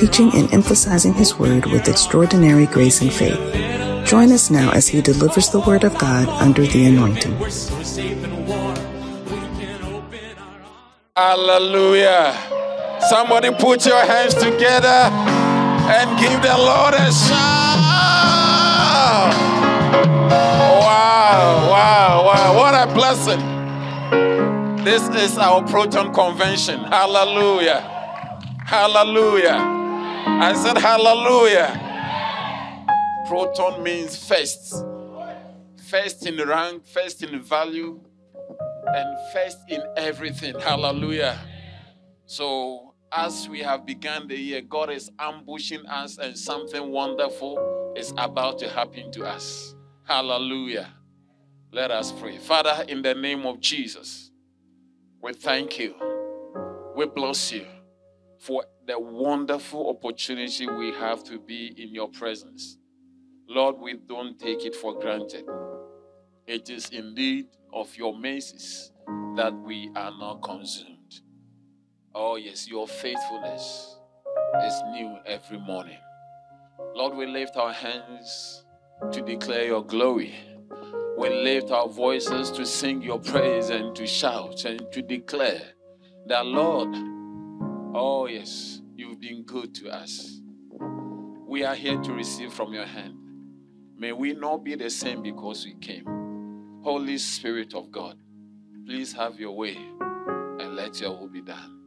teaching and emphasizing his word with extraordinary grace and faith. Join us now as he delivers the word of God under the anointing. Hallelujah. Somebody put your hands together and give the Lord a shout. Wow, wow, wow. What a blessing. This is our Proton Convention. Hallelujah. Hallelujah. I said hallelujah. Proton means first. First in rank, first in value, and first in everything. Hallelujah. So, as we have begun the year, God is ambushing us, and something wonderful is about to happen to us. Hallelujah. Let us pray. Father, in the name of Jesus. We thank you. We bless you for the wonderful opportunity we have to be in your presence. Lord, we don't take it for granted. It is indeed of your mercies that we are not consumed. Oh, yes, your faithfulness is new every morning. Lord, we lift our hands to declare your glory we lift our voices to sing your praise and to shout and to declare that, Lord, oh yes, you've been good to us. We are here to receive from your hand. May we not be the same because we came. Holy Spirit of God, please have your way and let your will be done.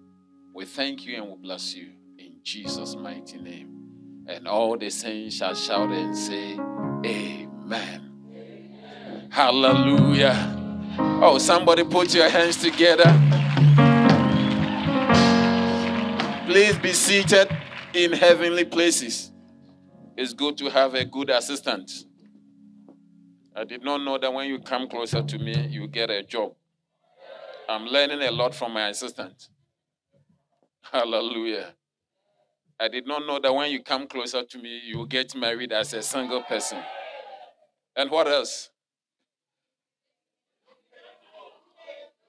We thank you and we bless you in Jesus' mighty name. And all the saints shall shout and say, Amen. Hallelujah. Oh, somebody put your hands together. Please be seated in heavenly places. It's good to have a good assistant. I did not know that when you come closer to me, you get a job. I'm learning a lot from my assistant. Hallelujah. I did not know that when you come closer to me, you get married as a single person. And what else?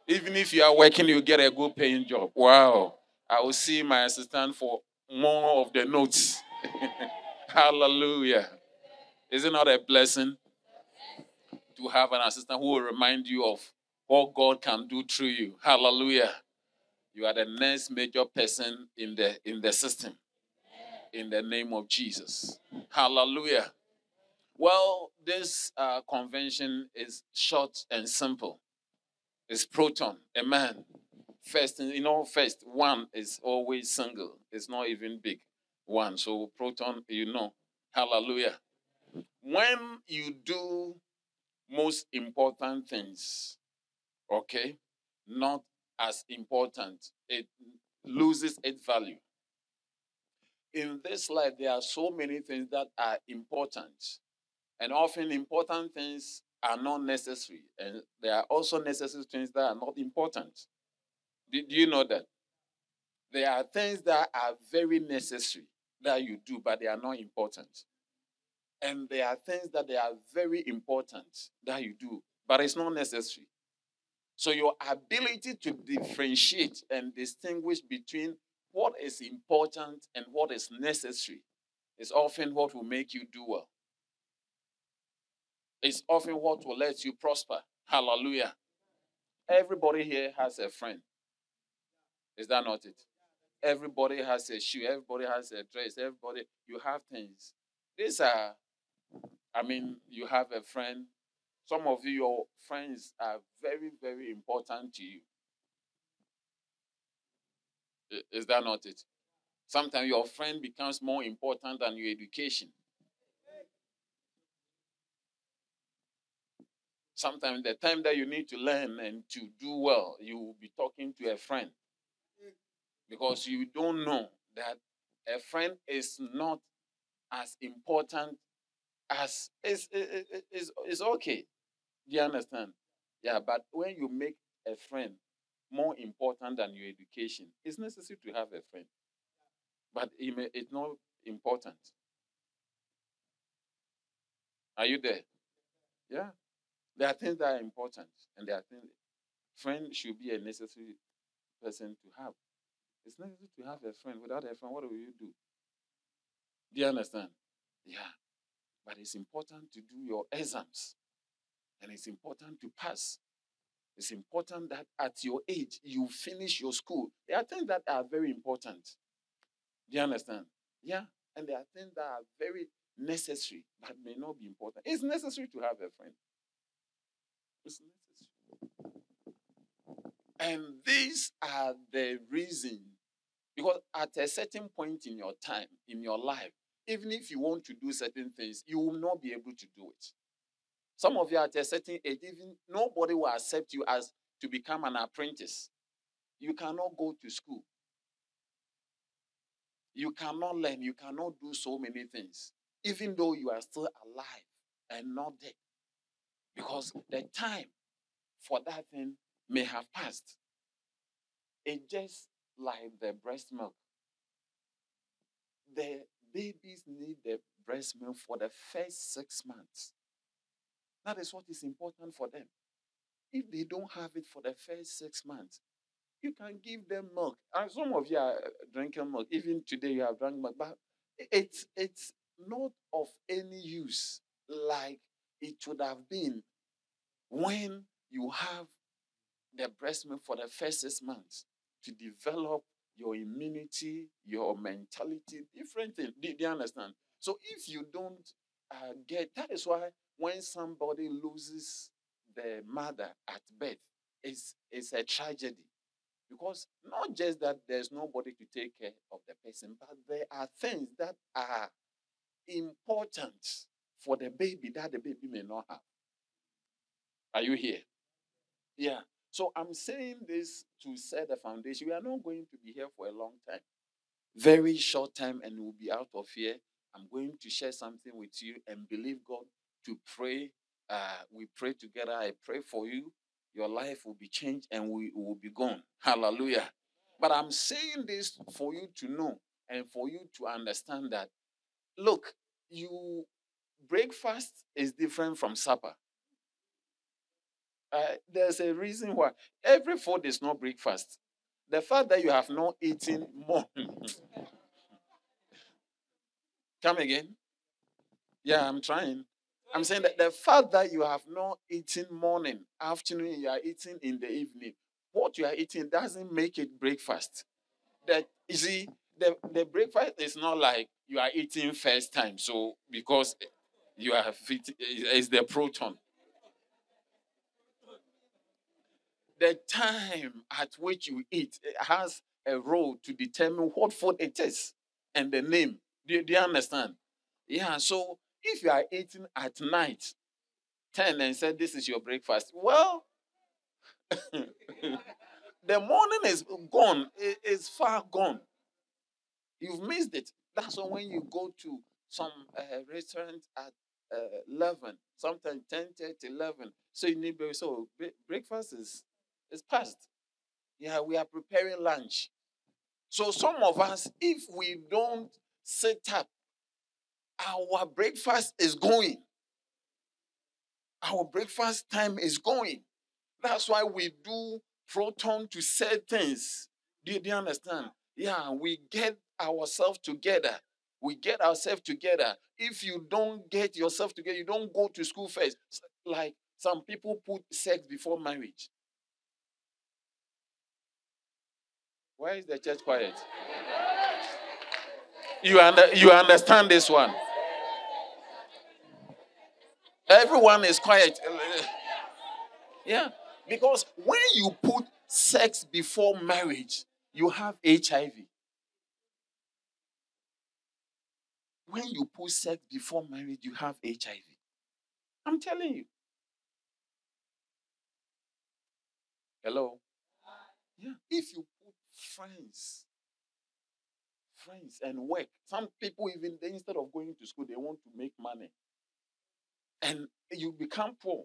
Even if you are working, you get a good paying job. Wow. I will see my assistant for more of the notes. Hallelujah. Is it not a blessing to have an assistant who will remind you of what God can do through you? Hallelujah. You are the next major person in the in the system. In the name of Jesus. Hallelujah. Well, this uh, convention is short and simple It's proton, a man. First, you know, first one is always single. It's not even big. One. So proton, you know. Hallelujah. When you do most important things, okay, not as important, it loses its value. In this life, there are so many things that are important. And often important things are not necessary. And there are also necessary things that are not important. Did you know that? There are things that are very necessary that you do, but they are not important. And there are things that they are very important that you do, but it's not necessary. So your ability to differentiate and distinguish between what is important and what is necessary is often what will make you do well It's often what will let you prosper. Hallelujah. Everybody here has a friend. Is that not it? Everybody has a shoe. Everybody has a dress. Everybody, you have things. These are, I mean, you have a friend. Some of you, your friends are very, very important to you. Is that not it? Sometimes your friend becomes more important than your education. Sometimes the time that you need to learn and to do well, you will be talking to a friend because you don't know that a friend is not as important as it's, it's, it's okay. Do you understand? Yeah, but when you make a friend more important than your education, it's necessary to have a friend. But it may, it's not important. Are you there? Yeah. There are things that are important, and there are things. Friend should be a necessary person to have. It's necessary to have a friend. Without a friend, what will you do? Do you understand? Yeah. But it's important to do your exams. And it's important to pass. It's important that at your age you finish your school. There are things that are very important. Do you understand? Yeah. And there are things that are very necessary but may not be important. It's necessary to have a friend. It's necessary. And these are the reasons. Because at a certain point in your time, in your life, even if you want to do certain things, you will not be able to do it. Some of you at a certain age, even nobody will accept you as to become an apprentice. You cannot go to school. You cannot learn. You cannot do so many things, even though you are still alive and not dead. Because the time for that thing may have passed. It just like the breast milk. The babies need the breast milk for the first six months. That is what is important for them. If they don't have it for the first six months, you can give them milk. And some of you are drinking milk. Even today, you have drunk milk, but it's it's not of any use like it would have been when you have the breast milk for the first six months to develop your immunity, your mentality, different things. Do, you understand? So if you don't uh, get, that is why when somebody loses the mother at birth, it's, it's a tragedy. Because not just that there's nobody to take care of the person, but there are things that are important for the baby that the baby may not have. Are you here? Yeah. So I'm saying this to set the foundation. We are not going to be here for a long time. Very short time, and we'll be out of here. I'm going to share something with you and believe God to pray. Uh, we pray together. I pray for you. Your life will be changed and we will be gone. Hallelujah. But I'm saying this for you to know and for you to understand that look, you breakfast is different from supper. Uh, there's a reason why every food is not breakfast. The fact that you have not eaten more. Come again? Yeah, I'm trying. I'm saying that the fact that you have not eaten morning, afternoon, you are eating in the evening. What you are eating doesn't make it breakfast. That you see, the, the breakfast is not like you are eating first time. So because you are fit, is the proton. The time at which you eat has a role to determine what food it is and the name. Do you, do you understand? Yeah, so if you are eating at night, 10 and said this is your breakfast, well, the morning is gone, it's far gone. You've missed it. That's why when you go to some uh, restaurant at uh, 11, sometimes 10, 30, 11, so you need so breakfast is it's past. Yeah, we are preparing lunch. So some of us, if we don't sit up, our breakfast is going. Our breakfast time is going. That's why we do proton to say things. Do you, do you understand? Yeah, we get ourselves together. We get ourselves together. If you don't get yourself together, you don't go to school first. Like some people put sex before marriage. Why is the church quiet? You, under, you understand this one? Everyone is quiet. Yeah. Because when you put sex before marriage, you have HIV. When you put sex before marriage, you have HIV. I'm telling you. Hello? Yeah. If you friends. Friends and work. Some people, even they, instead of going to school, they want to make money. and you become poor.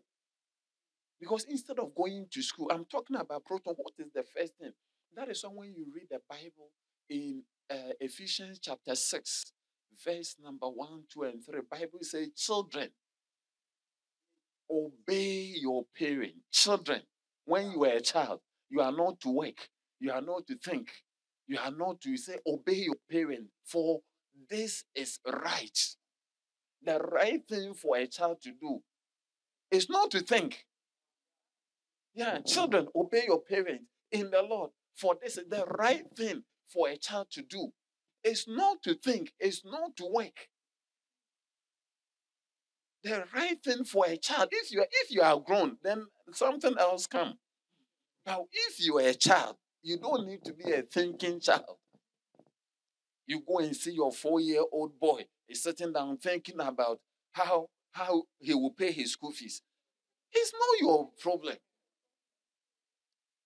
Because instead of going to school, I'm talking about proton. What is the first thing? That is when you read the Bible in uh, Ephesians chapter 6, verse number 1, 2, and 3, Bible says, Children, obey your parent. Children, when you are a child, you are not to work, you are not to think, you are not to say, obey your parent, for this is right. The right thing for a child to do is not to think. Yeah, children, obey your parents in the Lord, for this is the right thing for a child to do. It's not to think, it's not to work. The right thing for a child, if you are, if you are grown, then something else come. But if you are a child, you don't need to be a thinking child. You go and see your four-year-old boy is sitting down thinking about how how he will pay his school fees. It's not your problem.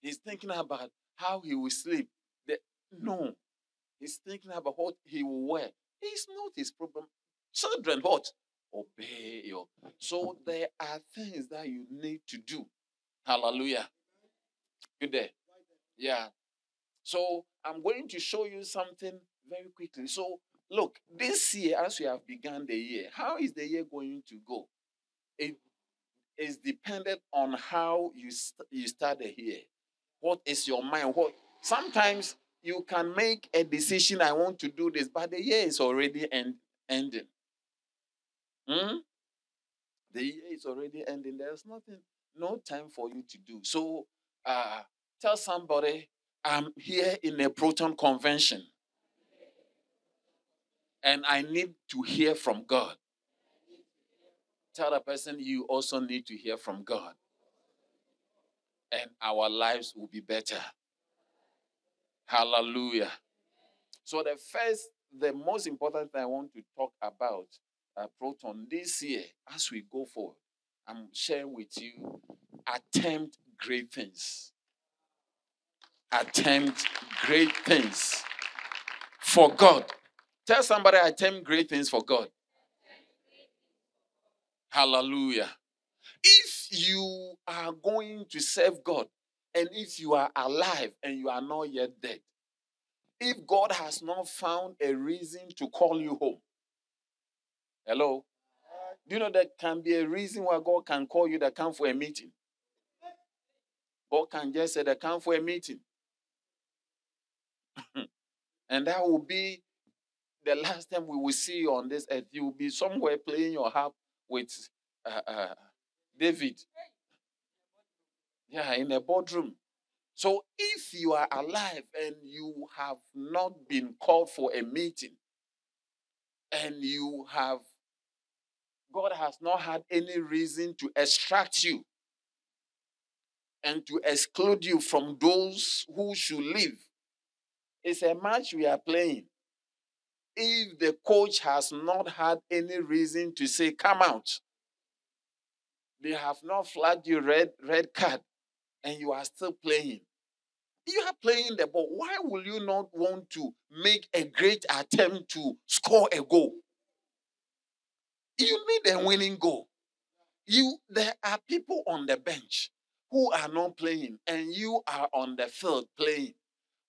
He's thinking about how he will sleep. The, no, he's thinking about what he will wear. It's not his problem. Children, what? Obey your. So there are things that you need to do. Hallelujah. Good day. Yeah. So I'm going to show you something very quickly. So look, this year, as we have begun the year, how is the year going to go? It is dependent on how you st- you start the year. What is your mind? What sometimes you can make a decision. I want to do this, but the year is already end, ending. Hmm? The year is already ending. There's nothing, no time for you to do. So, uh, tell somebody I'm here in a proton convention and I need to hear from God. Tell the person you also need to hear from God, and our lives will be better. Hallelujah. So, the first, the most important thing I want to talk about uh, Proton this year, as we go forward, I'm sharing with you attempt great things. Attempt great things for God. Tell somebody, attempt great things for God. Hallelujah. If you are going to serve God, and if you are alive and you are not yet dead, if God has not found a reason to call you home, hello? Do you know there can be a reason why God can call you that come for a meeting? God can just say that come for a meeting. And that will be the last time we will see you on this earth. You will be somewhere playing your harp with uh, uh, David. Yeah, in a boardroom. So if you are alive and you have not been called for a meeting, and you have, God has not had any reason to extract you and to exclude you from those who should live. It's a match we are playing. If the coach has not had any reason to say, come out, they have not flagged you red, red card, and you are still playing. You are playing the ball. Why will you not want to make a great attempt to score a goal? You need a winning goal. You there are people on the bench who are not playing, and you are on the field playing.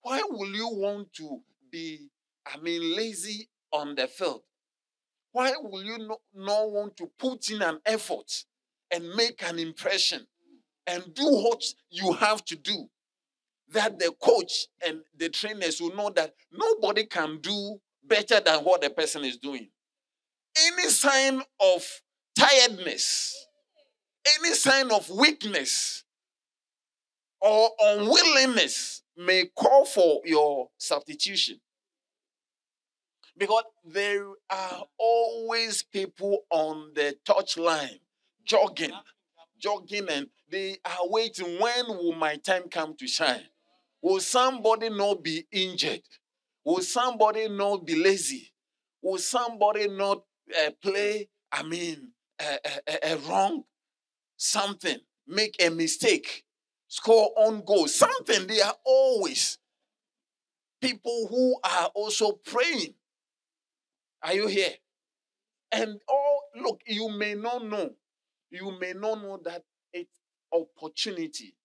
Why will you want to be, I mean, lazy on the field? Why will you not, not want to put in an effort and make an impression and do what you have to do? That the coach and the trainers will know that nobody can do better than what the person is doing. Any sign of tiredness, any sign of weakness or unwillingness may call for your substitution. Because there are always people on the touch line jogging, jogging, and they are waiting. When will my time come to shine? Will somebody not be injured? Will somebody not be lazy? Will somebody not uh, play, I mean, a, a, a wrong something, make a mistake, score on goal, something? They are always people who are also praying. Are you here? And oh, look, you may not know you may not know that it's opportunity.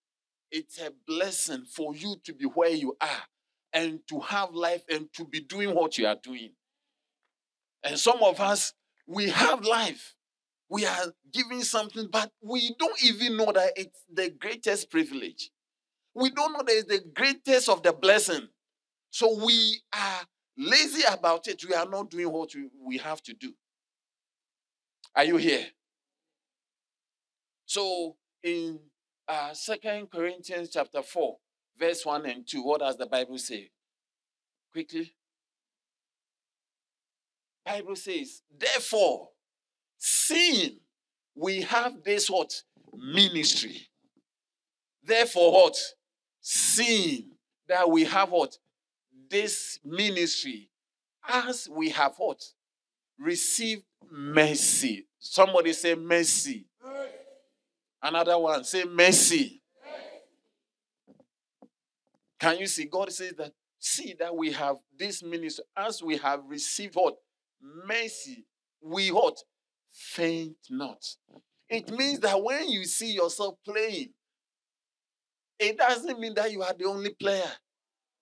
It's a blessing for you to be where you are and to have life and to be doing what you are doing. And some of us, we have life. We are giving something, but we don't even know that it's the greatest privilege. We don't know that it's the greatest of the blessing. So we are lazy about it. We are not doing what we, have to do. Are you here? So in uh, 2 Corinthians chapter 4, verse 1 and 2, what does the Bible say? Quickly. Bible says, therefore, seeing we have this what? Ministry. Therefore, what? Seeing that we have what? This ministry, as we have what? Received mercy. Somebody say mercy. Another one, say mercy. Can you see? God says that, see that we have this ministry, as we have received what? Mercy. We what? Faint not. It means that when you see yourself playing, it doesn't mean that you are the only player.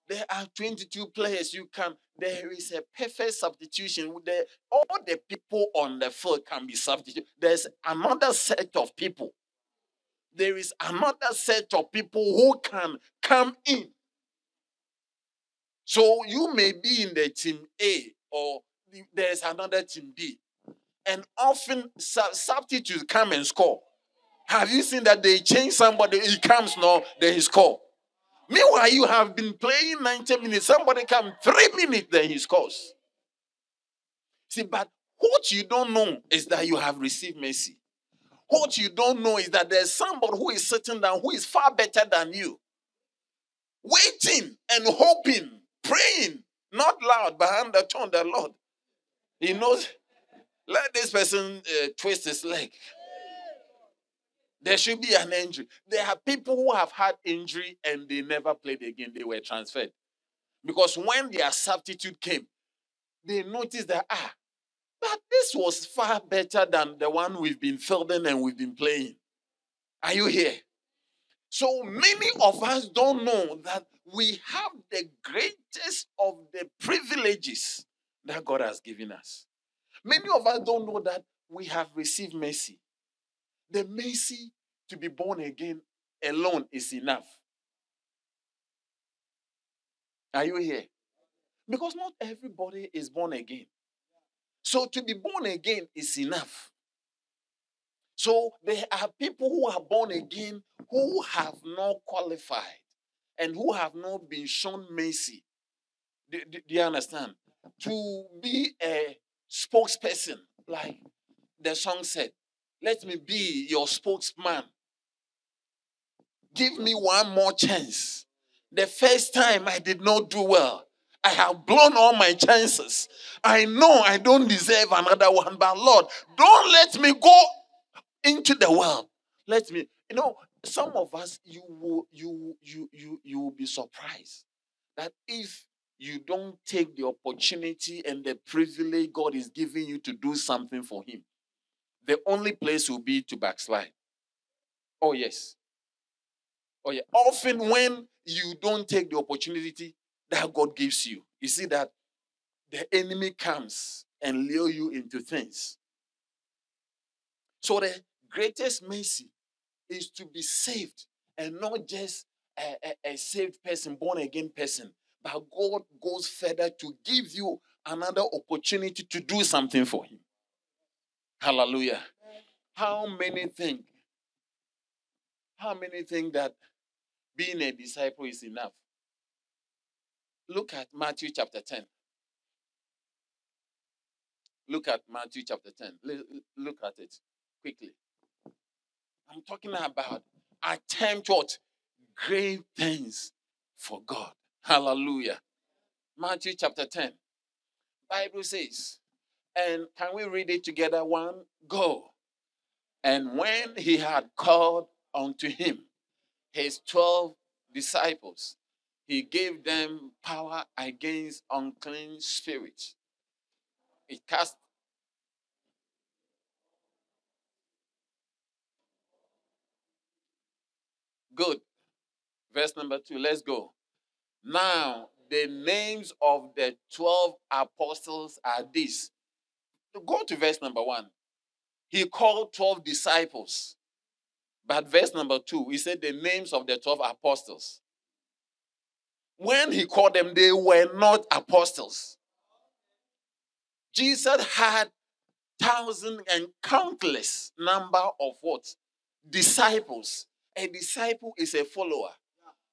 There are 22 players you can. There is a perfect substitution. There, all the people on the field can be substituted. There's another set of people. There is another set of people who can come in. So you may be in the team A or there's another team B. And often substitutes come and score. Have you seen that they change somebody? He comes now, then he score. Meanwhile, you have been playing 90 minutes. Somebody come three minutes, then he scores. See, but what you don't know is that you have received mercy. What you don't know is that there's somebody who is sitting down who is far better than you, waiting and hoping, praying, not loud, but under tone the Lord. He knows, let this person uh, twist his leg. There should be an injury. There are people who have had injury and they never played again. They were transferred. Because when their substitute came, they noticed that, ah, but this was far better than the one we've been fielding and we've been playing. Are you here? So many of us don't know that we have the greatest of the privileges that God has given us. Many of us don't know that we have received mercy. The mercy to be born again alone is enough. Are you here? Because not everybody is born again. So to be born again is enough. So there are people who are born again who have not qualified and who have not been shown mercy. Do, do, do you understand? To be a spokesperson, like the song said, let me be your spokesman. Give me one more chance. The first time I did not do well, I have blown all my chances. I know I don't deserve another one, but Lord, don't let me go into the world. Let me, you know, some of us, you will, you, you, you, you will be surprised that if you don't take the opportunity and the privilege God is giving you to do something for Him, the only place will be to backslide. Oh, yes. Oh, yeah. Often when you don't take the opportunity that God gives you, you see that the enemy comes and lure you into things. So the greatest mercy is to be saved and not just a, a, a saved person, born again person, but God goes further to give you another opportunity to do something for Him. Hallelujah. How many think? How many think that being a disciple is enough? Look at Matthew chapter 10. Look at Matthew chapter 10. Look at it quickly. I'm talking about attempt what? Great things for God. Hallelujah. Matthew chapter 10. Bible says, and can we read it together? One, go. And when he had called unto him his 12 disciples, he gave them power against unclean spirits. It cast Good. Verse number two. Let's go. Now, the names of the 12 apostles are these. Go to verse number one. He called 12 disciples. But verse number two, he said the names of the 12 apostles. When he called them, they were not apostles. Jesus had thousand and countless number of what? Disciples. A disciple is a follower.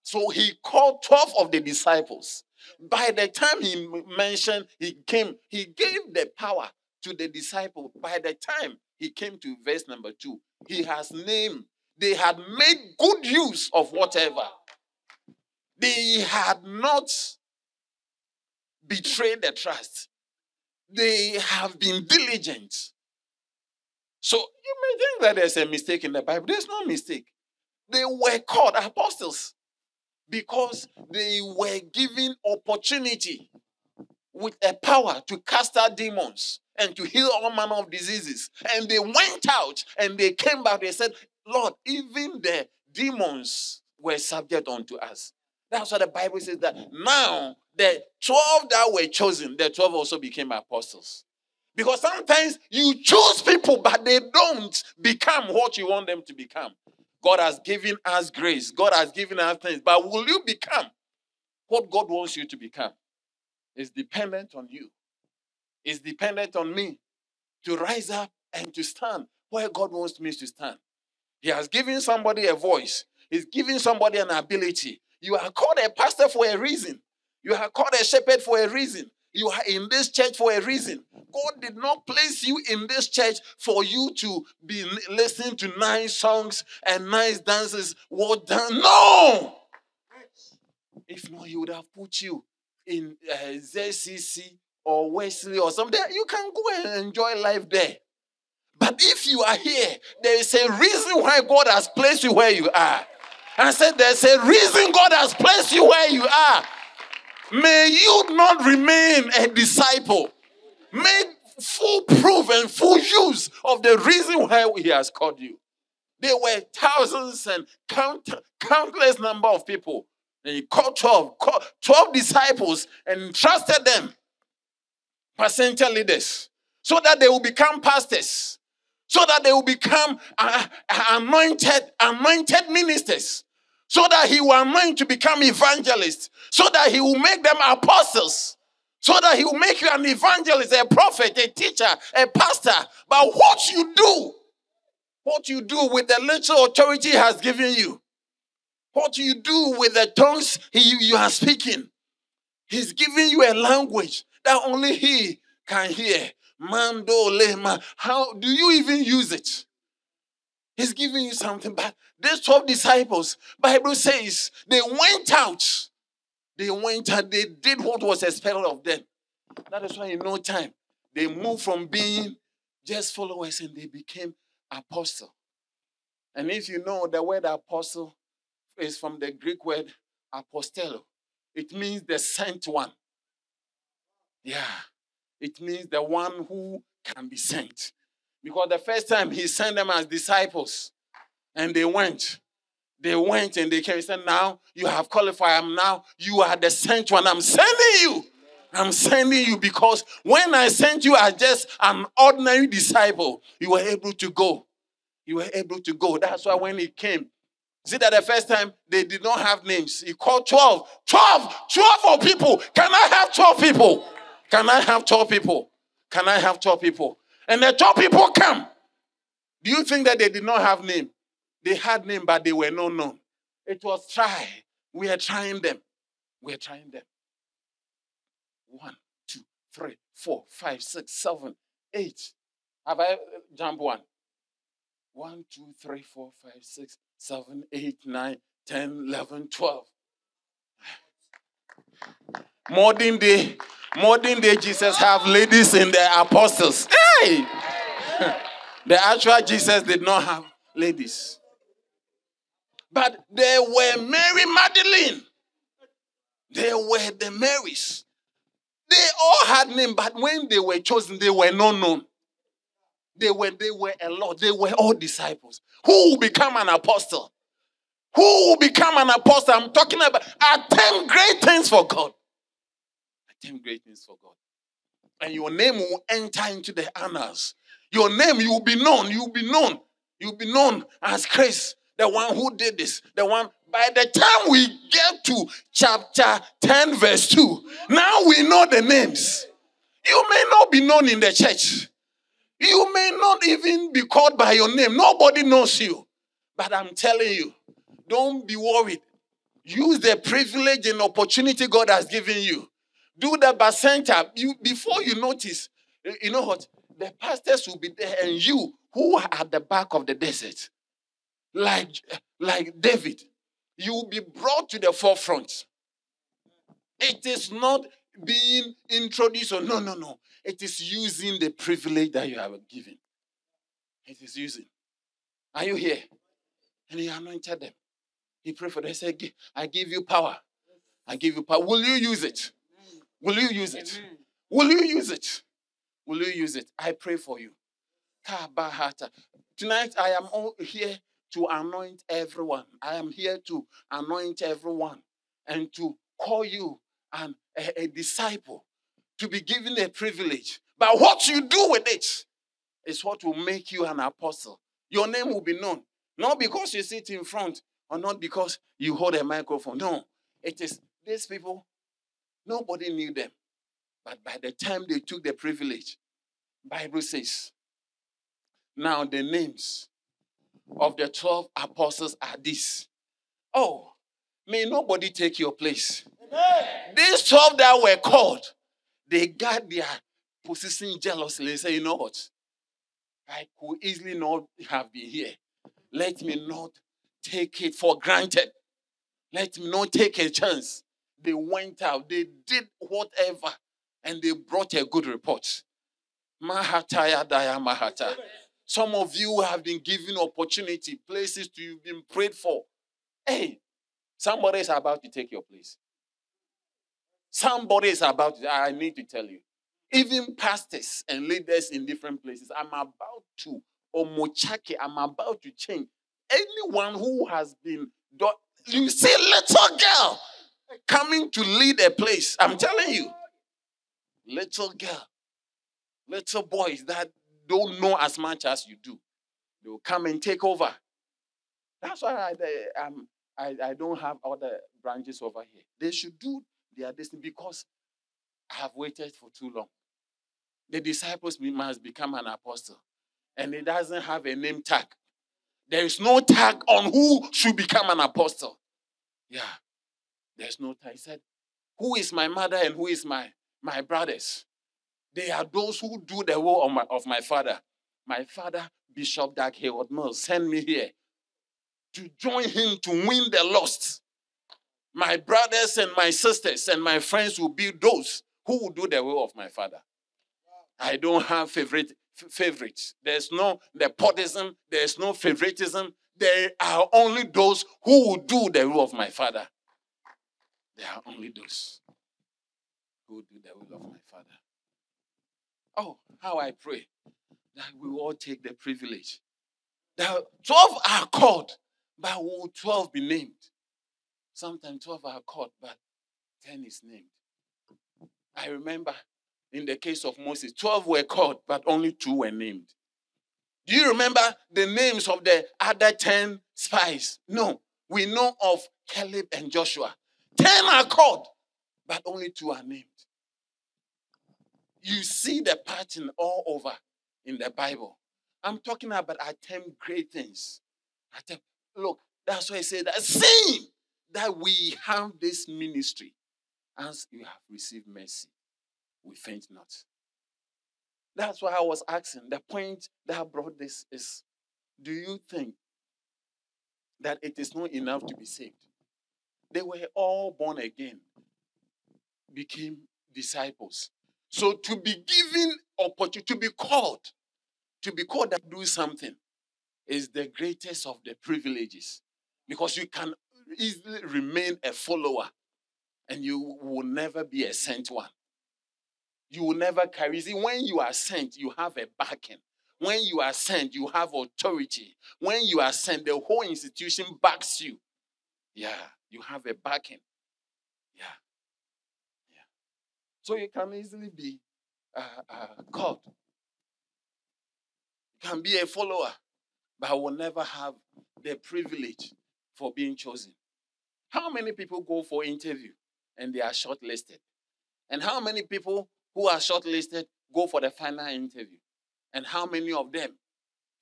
So he called 12 of the disciples. By the time he mentioned, he came, he gave the power to the disciple. By the time he came to verse number two, he has named, they had made good use of whatever. They had not betrayed the trust. They have been diligent. So you may think that there's a mistake in the Bible. There's no mistake. They were called apostles because they were given opportunity with a power to cast out demons and to heal all manner of diseases. And they went out and they came back. They said, Lord, even the demons were subject unto us. That's what the Bible says that now the 12 that were chosen, the 12 also became apostles. Because sometimes you choose people, but they don't become what you want them to become. God has given us grace. God has given us things. But will you become what God wants you to become? It's dependent on you. It's dependent on me to rise up and to stand where God wants me to stand. He has given somebody a voice. He's giving somebody an ability. You are called a pastor for a reason. You are called a shepherd for a reason. You are in this church for a reason. God did not place you in this church for you to be listening to nice songs and nice dances. What done? No! If not, He would have put you in uh, ZCC or Wesley or something. You can go and enjoy life there. But if you are here, there is a reason why God has placed you where you are. I said, There's a reason God has placed you where you are. May you not remain a disciple. Make full proof and full use of the reason why He has called you. There were thousands and count, countless number of people. And He called 12, called 12 disciples and trusted them, passenger leaders, so that they will become pastors, so that they will become uh, anointed, anointed ministers so that he will anoint to become evangelists, so that he will make them apostles, so that he will make you an evangelist, a prophet, a teacher, a pastor. But what you do, what you do with the little authority he has given you, what you do with the tongues he, you are speaking, he's giving you a language that only he can hear. Mando lema. How do you even use it? He's giving you something. But these 12 disciples, Bible says, they went out. They went out. They did what was expected of them. That is why in no time, they moved from being just followers and they became apostle. And if you know the word apostle is from the Greek word apostello, it means the sent one. Yeah, it means the one who can be sent. Because the first time he sent them as disciples, and they went. They went and they came. He said, Now you have qualified. I'm now, you are the sent one. I'm sending you. I'm sending you because when I sent you as just an ordinary disciple, you were able to go. You were able to go. That's why when he came, see that the first time they did not have names. He called 12. 12! 12 of people. Can I have 12 people? Can I have 12 people? Can I have 12 people? And the 12 people come. Do you think that they did not have name? They had name, but they were not known. It was try. We are trying them. We are trying them. One, two, three, four, five, six, seven, eight. Have I jumped one? One, two, three, four, five, six, seven, eight, nine, ten, eleven, twelve. Modern day, modern day Jesus have ladies in the apostles. Hey! the actual Jesus did not have ladies. But there were Mary Magdalene. There were the Marys. They all had name, but when they were chosen, they were not known. They were, they were a lot. They were all disciples. Who will become an apostle? Who will become an apostle? I'm talking about attempt great things for God. Attempt great things for God. And your name will enter into the annals. Your name, you will be known. You will be known. You will be known as Chris, the one who did this, the one. By the time we get to chapter 10, verse 2, now we know the names. You may not be known in the church. You may not even be called by your name. Nobody knows you. But I'm telling you, don't be worried. Use the privilege and opportunity God has given you. Do the bacenta. You before you notice, you know what? The pastors will be there, and you who are at the back of the desert, like, like David, you will be brought to the forefront. It is not being introduced or no, no, no. It is using the privilege that you have given. It is using. Are you here? And he anointed them. He prayed for them. He said, I give you power. I give you power. Will you use it? Will you use it? Will you use it? Will you use it? I pray for you. Tonight I am all here to anoint everyone. I am here to anoint everyone and to call you an, a, a disciple, to be given a privilege. But what you do with it is what will make you an apostle. Your name will be known. Not because you sit in front or not because you hold a microphone. No, it is these people, nobody knew them. But by the time they took the privilege, Bible says, now the names of the 12 apostles are these. Oh, may nobody take your place. Amen. These 12 that were called, they got their position jealously. They say, you know what? I could easily not have been here. Let me not take it for granted. Let me not take a chance. They went out, they did whatever, and they brought a good report. Mahataya Daya Mahata. Some of you have been given opportunity, places to you've been prayed for. Hey, somebody is about to take your place. Somebody is about to, I need to tell you. Even pastors and leaders in different places, I'm about to omochake, I'm about to change. Anyone who has been, you see, little girl coming to lead a place. I'm telling you, little girl, little boys that don't know as much as you do, they will come and take over. That's why I, um, I, I don't have other branches over here. They should do their destiny because I have waited for too long. The disciples must become an apostle, and it doesn't have a name tag. There is no tag on who should become an apostle. Yeah, there's no tag. He said, Who is my mother and who is my, my brothers? They are those who do the will of my, of my father. My father, Bishop Dag Heward Mills, sent me here to join him to win the lost. My brothers and my sisters and my friends will be those who will do the will of my father. I don't have favorite favorites. There's no nepotism. There's no favoritism. There are only those who will do the will of my father. There are only those who will do the will of my father. Oh, how I pray that we all take the privilege. That 12 are called, but will 12 be named? Sometimes 12 are called, but 10 is named. I remember in the case of Moses, 12 were called, but only two were named. Do you remember the names of the other 10 spies? No. We know of Caleb and Joshua. 10 are called, but only two are named. You see the pattern all over in the Bible. I'm talking about attempt great things. Attempt, look, that's why I say that seeing that we have this ministry as you have received mercy we faint not. That's why I was asking. The point that brought this is do you think that it is not enough to be saved? They were all born again, became disciples. So to be given opportunity, to be called, to be called to do something is the greatest of the privileges because you can easily remain a follower and you will never be a sent one you will never carry. See, when you are sent, you have a backing. When you are sent, you have authority. When you are sent, the whole institution backs you. Yeah, you have a backing. Yeah. Yeah. So you can easily be uh, uh. You can be a follower, but will never have the privilege for being chosen. How many people go for interview and they are shortlisted? And how many people who are shortlisted go for the final interview? And how many of them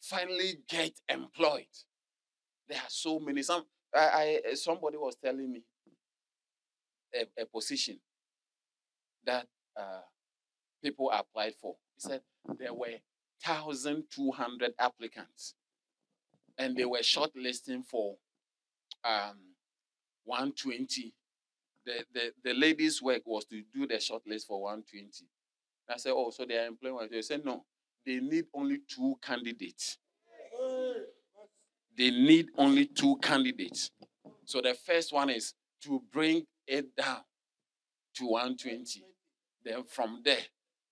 finally get employed? There are so many. Some I, I somebody was telling me a, a position that uh, people applied for. He said there were 1,200 applicants, and they were shortlisting for um, 120. The, the, the ladies' work was to do the shortlist for 120. I said, Oh, so they are employing. one. They said, No, they need only two candidates. They need only two candidates. So the first one is to bring it down to 120. Then from there,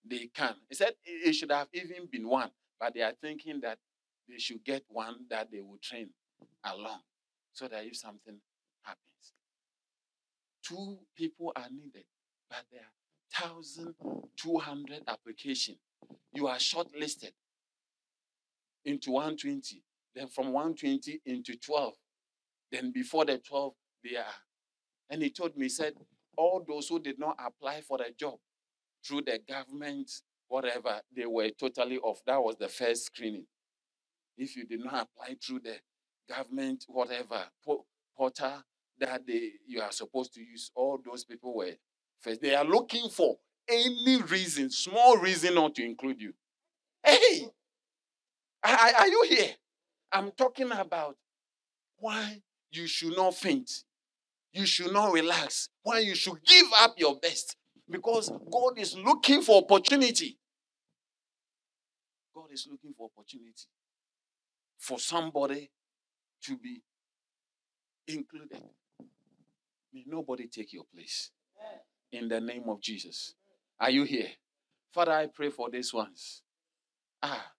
they can. He said it should have even been one, but they are thinking that they should get one that they will train along so that if something two people are needed, but there are 1,200 applications. You are shortlisted into 120, then from 120 into 12. Then before the 12, they are. And he told me, he said, all those who did not apply for the job through the government, whatever, they were totally off. That was the first screening. If you did not apply through the government, whatever, portal that they you are supposed to use, all those people were first. They are looking for any reason, small reason not to include you. Hey, are, are you here? I'm talking about why you should not faint. You should not relax. Why you should give up your best. Because God is looking for opportunity. God is looking for opportunity for somebody to be included. May nobody take your place. In the name of Jesus. Are you here? Father, I pray for these ones. Ah,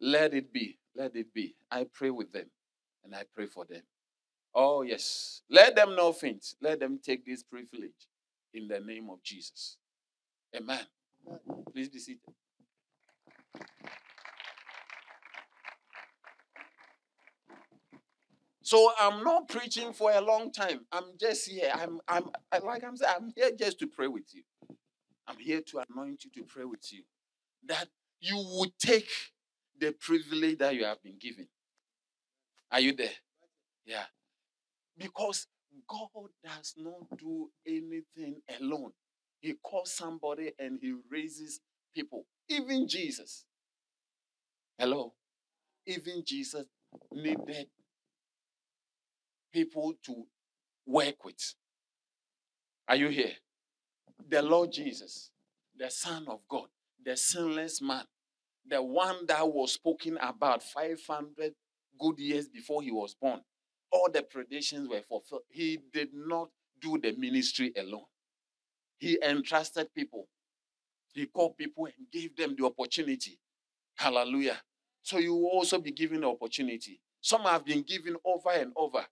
let it be. Let it be. I pray with them and I pray for them. Oh, yes. Let them not faint. Let them take this privilege in the name of Jesus. Amen. Please be seated. So I'm not preaching for a long time. I'm just here. I'm, I'm like I'm saying, I'm here just to pray with you. I'm here to anoint you to pray with you. That you would take the privilege that you have been given. Are you there? Yeah. Because God does not do anything alone. He calls somebody and he raises people. Even Jesus. Hello. Even Jesus needed people to work with. Are you here? The Lord Jesus, the Son of God, the sinless man, the one that was spoken about 500 good years before he was born, all the predictions were fulfilled. He did not do the ministry alone. He entrusted people. He called people and gave them the opportunity. Hallelujah. So you will also be given the opportunity. Some have been given over and over,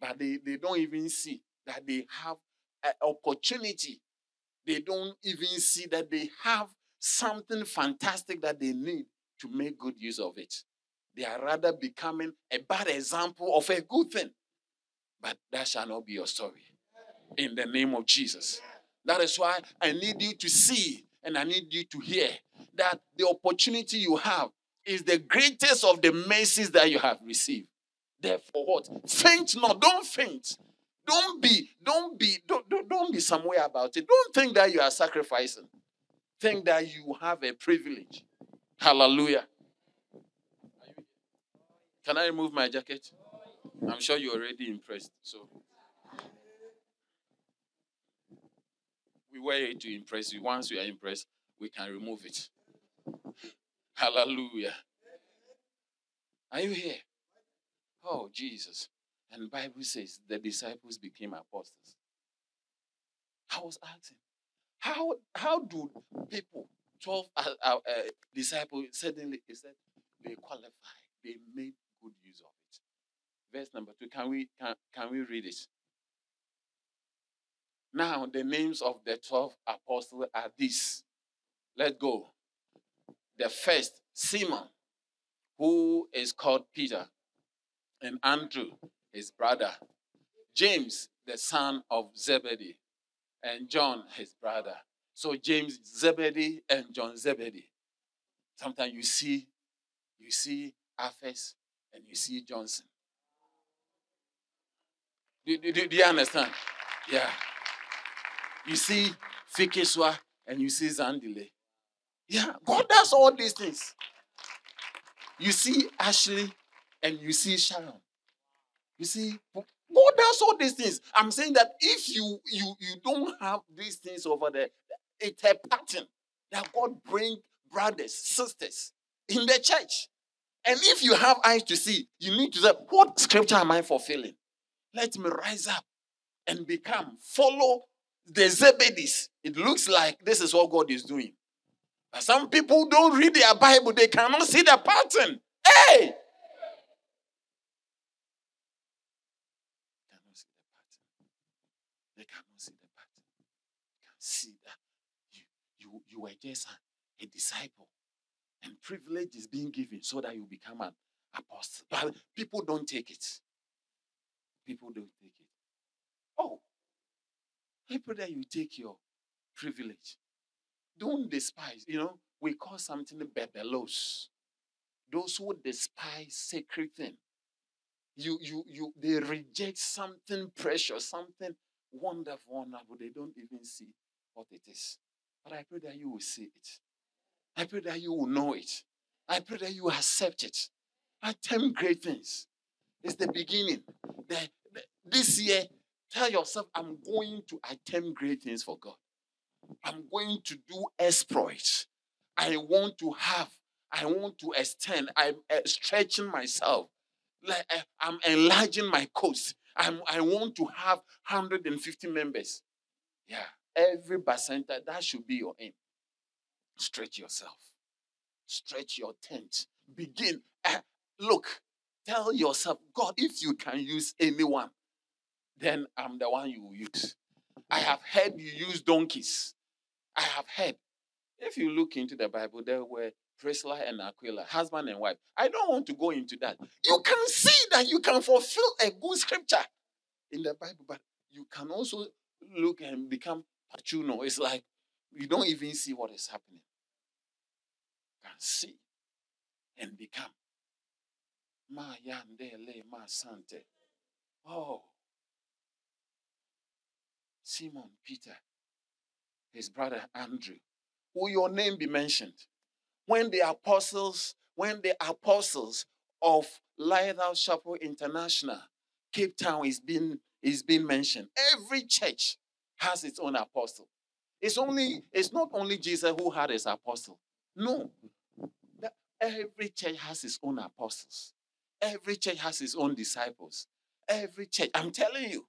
but they, they don't even see that they have an opportunity. They don't even see that they have something fantastic that they need to make good use of it. They are rather becoming a bad example of a good thing. But that shall not be your story. In the name of Jesus. That is why I need you to see and I need you to hear that the opportunity you have is the greatest of the mercies that you have received. Therefore, what? Faint not. Don't faint. Don't be, don't be, don't, don't, don't be somewhere about it. Don't think that you are sacrificing. Think that you have a privilege. Hallelujah. Can I remove my jacket? I'm sure you're already impressed. So we wear it to impress you. Once we are impressed, we can remove it. Hallelujah. Are you here? Oh, Jesus. And Bible says the disciples became apostles. I was asking, how, how do people, 12 uh, uh, uh, disciples, suddenly, he said, they qualify, they made good use of it. verse number two. Can we can, can we read it? Now the names of the twelve apostles are these. Let's go. The first, Simon, who is called Peter, and Andrew, his brother, James, the son of Zebedee, and John, his brother. So James Zebedee and John Zebedee. Sometimes you see, you see Alphaeus and you see Johnson. Do, do, do, do you understand? Yeah. You see Fikeswa and you see Zandile. Yeah, God does all these things. You see Ashley and you see Sharon. You see, God does all these things. I'm saying that if you you you don't have these things over there, it's a pattern that God bring brothers, sisters in the church. And if you have eyes to see, you need to say, what scripture am I fulfilling? Let me rise up and become, follow the Zebedees. It looks like this is what God is doing. But some people don't read their Bible, they cannot see the pattern. Hey! They cannot see the pattern. They cannot see the pattern. They can see that you, you, were just a, a disciple. And privilege is being given so that you become an apostle. But people don't take it. People don't take it. Oh, pray that you take your privilege. Don't despise. You know, we call something bebelos. Those who despise sacred thing. You, you, you, they reject something precious, something wonderful, wonderful. They don't even see what it is. But I pray that you will see it. I pray that you will know it. I pray that you accept it. Attempt great things. It's the beginning. The, the, this year, tell yourself, I'm going to attempt great things for God. I'm going to do exploits. I want to have, I want to extend, I'm uh, stretching myself. Like uh, I'm enlarging my course. I'm, I want to have 150 members. Yeah, every center, that should be your aim. Stretch yourself. Stretch your tent. Begin. Uh, look, tell yourself, God, if you can use anyone, then I'm the one you will use. I have heard you use donkeys. I have heard. If you look into the Bible, there were Priscilla and Aquila, husband and wife. I don't want to go into that. You can see that you can fulfill a good scripture in the Bible, but you can also look and become pachuno. It's like you don't even see what is happening. You can see and become. Ma yandele ma sante. Oh. Simon Peter his brother Andrew. Will your name be mentioned? When the apostles, when the apostles of Lighthouse Chapel International, Cape Town is being is being mentioned. Every church has its own apostle. It's only it's not only Jesus who had his apostle. No. Every church has its own apostles. Every church has its own disciples. Every church, I'm telling you,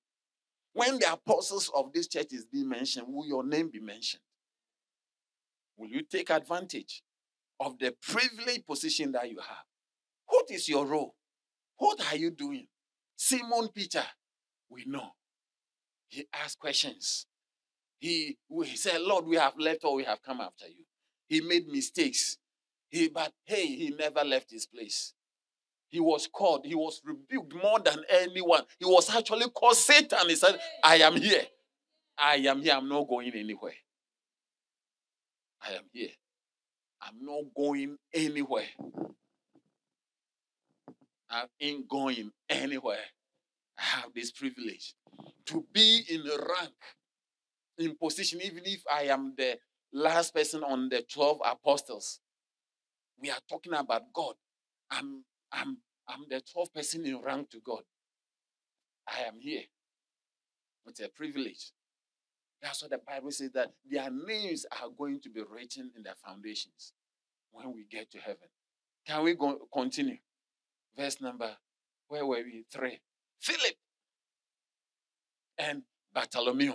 when the apostles of this church is being mentioned, will your name be mentioned? Will you take advantage of the privileged position that you have? What is your role? What are you doing? Simon Peter, we know. He asked questions. He, he said, Lord, we have left or we have come after you. He made mistakes. He, but hey, he never left his place. He was called, he was rebuked more than anyone. He was actually called Satan. He said, I am here. I am here. I'm not going anywhere. I am here. I'm not going anywhere. I ain't going anywhere. Have this privilege to be in rank, in position, even if I am the last person on the 12 apostles. We are talking about God. I'm I'm, I'm the 12th person in rank to God. I am here. It's a privilege. That's what the Bible says that their names are going to be written in the foundations when we get to heaven. Can we go continue? Verse number, where were we? Three. Philip and Bartholomew.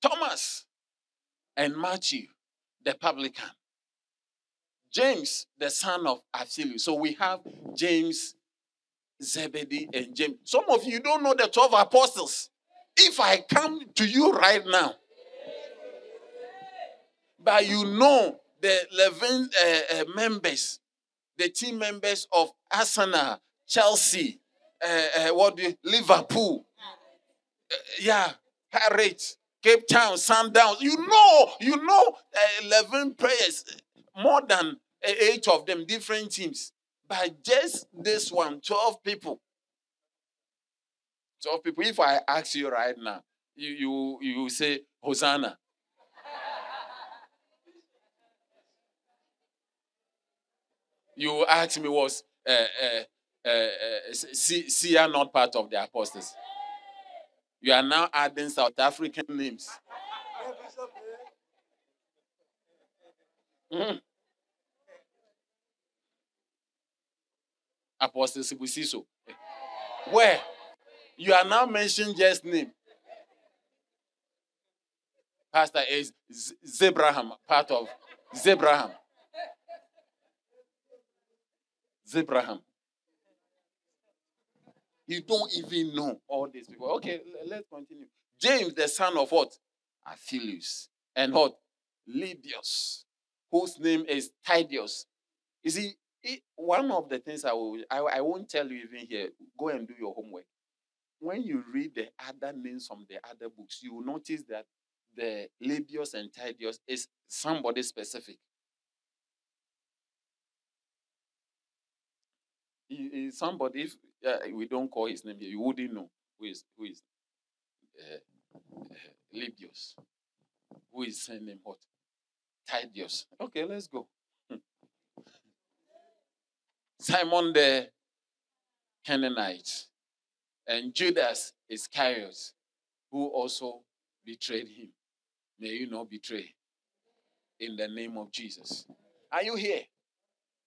Thomas and Matthew, the publican. James, the son of Alphaeus. So we have James Zebedee, and James. Some of you don't know the 12 apostles. If I come to you right now, but you know the 11 uh, uh, members, the team members of Arsenal, Chelsea, uh, uh what the, Liverpool, uh, yeah, Pirates, Cape Town, Sundowns. You know, you know, 11 players, more than eight of them, different teams. But just this one, 12 people. 12 people. If I ask you right now, you you you say Hosanna. you ask me was uh, uh, uh, uh, see, are not part of the apostles. You are now adding South African names. Mm. Apostle Sibusiso. Where? You are now mentioning just name. Pastor is Zebraham, part of Zebraham. Zebraham. You don't even know all these people. Okay, let's continue. James, the son of what? Alphaeus. And what? Lydius, whose name is Thaddeus. You see, it, one of the things I will I, I won't tell you even here, go and do your homework. When you read the other names from the other books, you will notice that the Lebbaeus and Thaddeus is somebody specific. Somebody, if uh, we don't call his name, you wouldn't know who is who is uh, uh, Lydius, who is sending what? Thaddeus. Okay, let's go. Simon the Canaanite and Judas Iscariot, who also betrayed him. May you not betray in the name of Jesus. Are you here?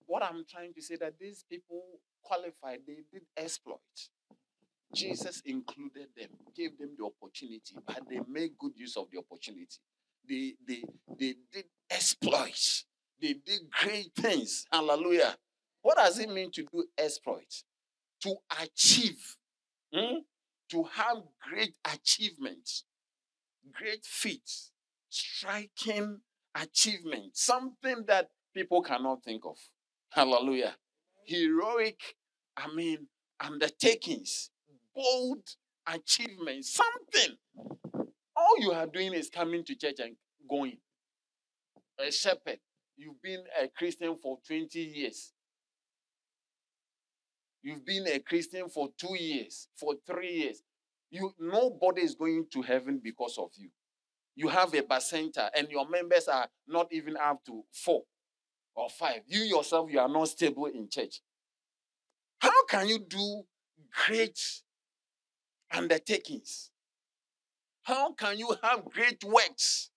What I'm trying to say that these people qualified, they did exploit. Jesus included them, gave them the opportunity, but they made good use of the opportunity. They, they, they did exploits. They did great things. Hallelujah. What does it mean to do exploits? To achieve, hmm? to have great achievements, great feats, striking achievements, something that people cannot think of. Hallelujah. Heroic, I mean, undertakings, bold achievements, something. All you are doing is coming to church and going. A shepherd, you've been a Christian for 20 years. You've been a Christian for two years, for three years. You nobody is going to heaven because of you. You have a bacenta, and your members are not even up to four or five. You yourself, you are not stable in church. How can you do great undertakings? How can you have great works?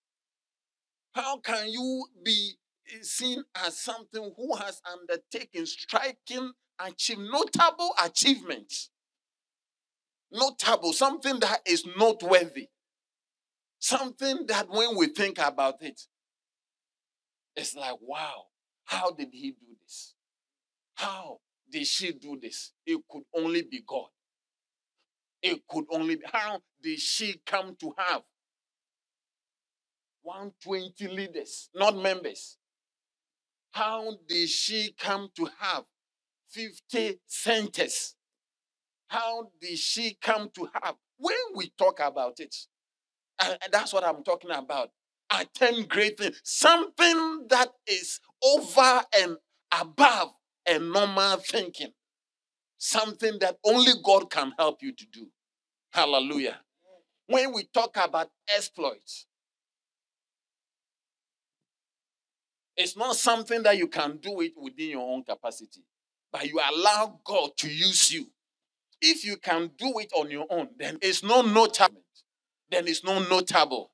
How can you be seen as something who has undertaken striking achieve notable achievements. Notable, something that is noteworthy. Something that when we think about it, it's like, wow, how did he do this? How did she do this? It could only be God. It could only be. How did she come to have 120 leaders, not members? How did she come to have 50 centers. How did she come to have? When we talk about it, and that's what I'm talking about. Attend great things, something that is over and above a normal thinking, something that only God can help you to do. Hallelujah. When we talk about exploits, it's not something that you can do it within your own capacity but you allow God to use you. If you can do it on your own, then it's no notable. Then it's no notable.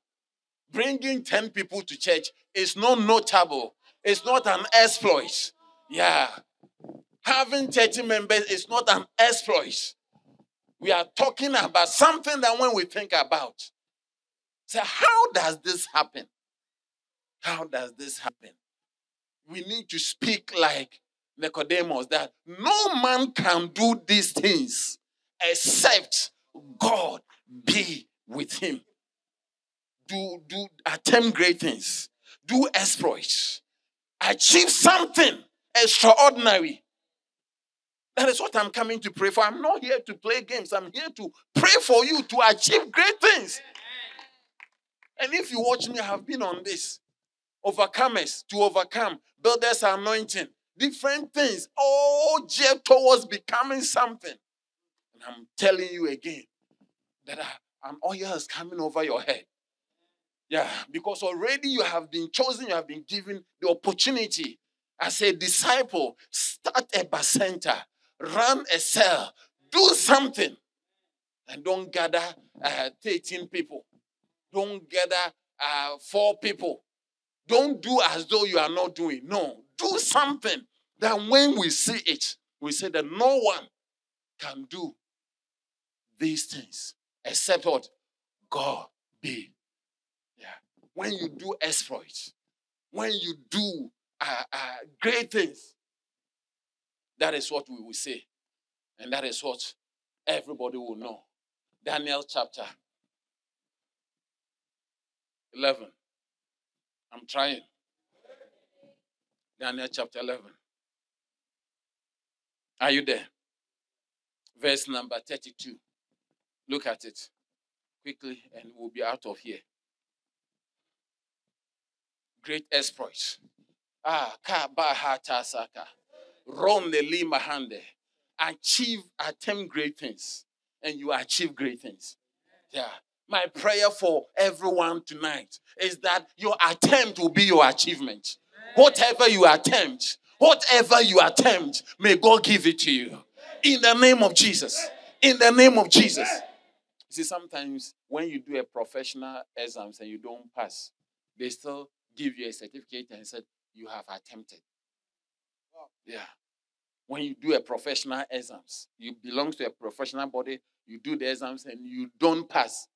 Bringing 10 people to church is no notable. It's not an exploit. Yeah. Having 30 members is not an exploit. We are talking about something that when we think about, so how does this happen? How does this happen? We need to speak like Nicodemus that no man can do these things except God be with him. Do, do attempt great things, do exploits, achieve something extraordinary. That is what I'm coming to pray for. I'm not here to play games. I'm here to pray for you to achieve great things. And if you watch me, I have been on this. Overcomers to overcome, builders anointing, different things, oh, all geared towards becoming something. And I'm telling you again that uh, an oil is coming over your head. Yeah, because already you have been chosen, you have been given the opportunity as a disciple. Start a bacenta, run a cell, do something, and don't gather uh, 13 people. Don't gather uh, four people. Don't do as though you are not doing. No, do something that when we see it, we say that no one can do these things except what God be. Yeah. When you do exploits, when you do uh, uh, great things, that is what we will say. And that is what everybody will know. Daniel chapter 11. I'm trying. Daniel chapter 11. Are you there? Verse number 32. Look at it quickly and we'll be out of here. Great exploits. Ah, ka kabahata saka. Ron the lima hande. Achieve, attempt great things. And you achieve great things. Yeah. My prayer for everyone tonight is that your attempt will be your achievement. Whatever you attempt, whatever you attempt, may God give it to you. In the name of Jesus. In the name of Jesus. See, sometimes when you do a professional exams and you don't pass, they still give you a certificate and said you have attempted. Yeah. When you do a professional exams, you belong to a professional body, you do the exams and you don't pass,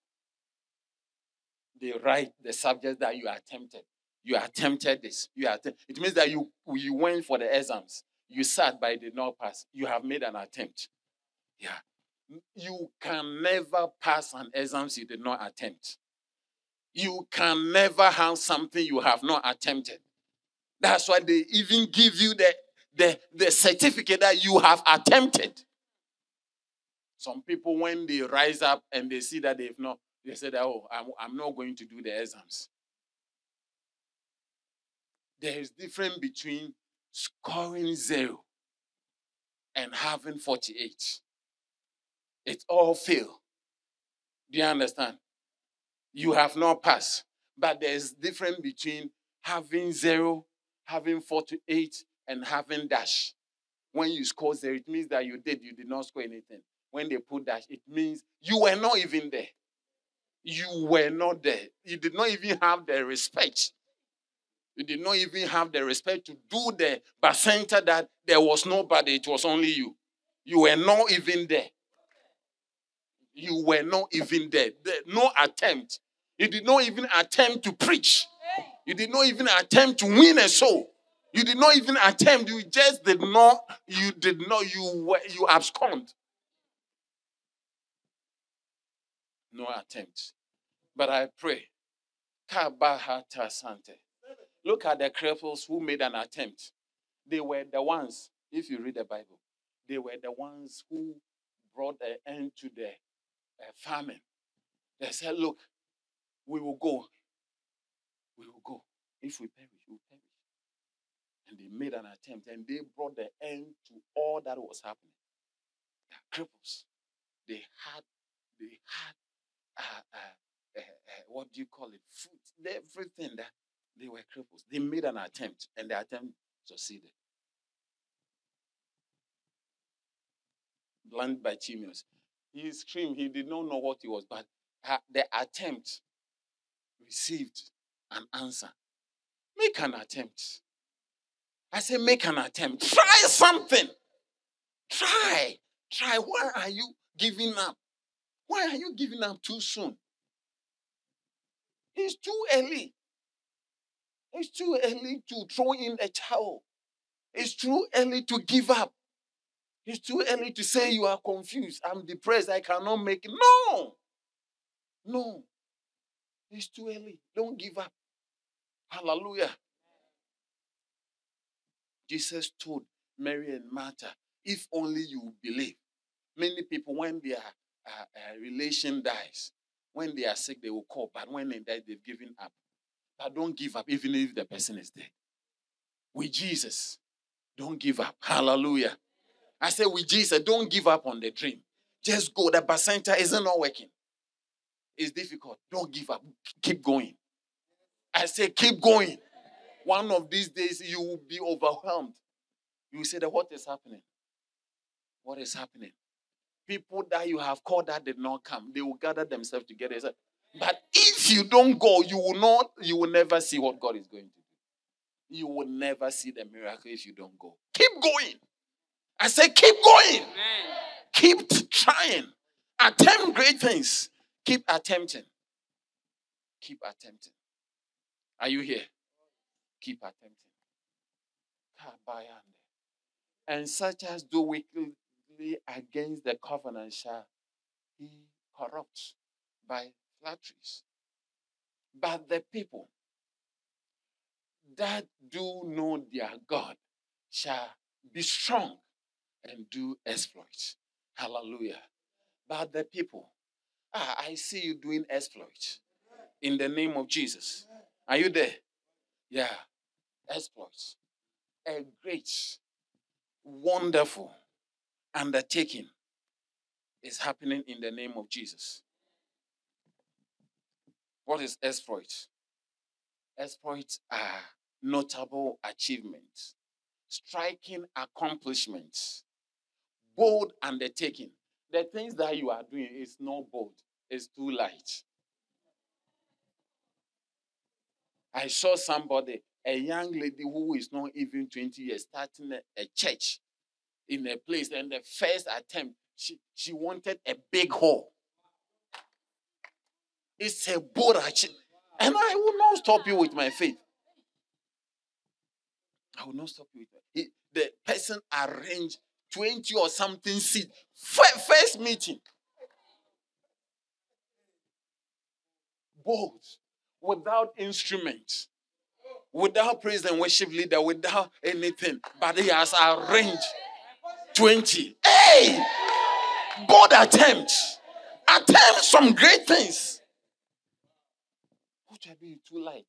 they write the subject that you attempted. You attempted this. You att- it means that you, you went for the exams. You sat but did not pass. You have made an attempt. Yeah. You can never pass an exams you did not attempt. You can never have something you have not attempted. That's why they even give you the, the, the certificate that you have attempted. Some people, when they rise up and they see that they've not, they say that, oh, I'm, I'm not going to do the exams. There is difference between scoring zero and having 48. It's all fail. Do you understand? You have not passed. But there's difference between having zero, having 48, and having dash. When you score zero, it means that you did, you did not score anything. When they put dash, it means you were not even there you were not there. You did not even have the respect. You did not even have the respect to do the bacenta that there was nobody, it was only you. You were not even there. You were not even there. there. No attempt. You did not even attempt to preach. You did not even attempt to win a soul. You did not even attempt. You just did not. You did not. You. You abscond. no attempt. But I pray. Look at the cripples who made an attempt. They were the ones, if you read the Bible, they were the ones who brought an end to the uh, famine. They said, Look, we will go. We will go. If we perish. And they made an attempt and they brought the end to all that was happening. The cripples, they had, they had uh, uh, uh, what do you call it? Food, everything that they were cripples. They made an attempt, and the attempt succeeded. Blind Bartimaeus. He screamed. He did not know what he was, but the attempt received an answer. Make an attempt. I say, make an attempt. Try something. Try. Try. Why are you giving up? Why are you giving up too soon? It's too early. It's too early to throw in a towel. It's too early to give up. It's too early to say you are confused. I'm depressed. I cannot make it. No. No. It's too early. Don't give up. Hallelujah. Jesus told Mary and Martha, if only you believe. Many people, when their uh, uh, relation dies, when they are sick, they will call, but when they die, they've given up. But don't give up, even if the person is dead. With Jesus, don't give up. Hallelujah. I said, with Jesus, don't give up on the dream. Just go. The bacenta isn't not working. It's difficult. Don't give up. Keep going. I say, keep going. One of these days, you will be overwhelmed. You will say that what is happening? What is happening? People that you have called that did not come, they will gather themselves together. But if you don't go, you will not, you will never see what God is going to do. You will never see the miracle if you don't go. Keep going. I say, keep going. Amen. Keep trying. Attempt great things. Keep attempting. Keep attempting. Are you here? Keep attempting. And such as do wickedly against the covenant shall he corrupt by flatteries. But the people that do know their God shall be strong and do exploits. Hallelujah. But the people, ah, I see you doing exploits in the name of Jesus. Are you there? Yeah. Exploits. A great, wonderful undertaking is happening in the name of Jesus. What is exploits? Exploits are notable achievements, striking accomplishments, bold undertaking. The things that you are doing is not bold, it's too light. I saw somebody, a young lady who is not even 20 years, starting a, a church in a place. And the first attempt, she, she wanted a big hall. It's a achievement. And I will not stop you with my faith. I will not stop you with my The person arranged 20 or something seat. First meeting. Bold. Without instruments. Without praise and worship leader. Without anything. But he has arranged 20. Hey! Bold attempt. Attempt some great things. Which are being too light.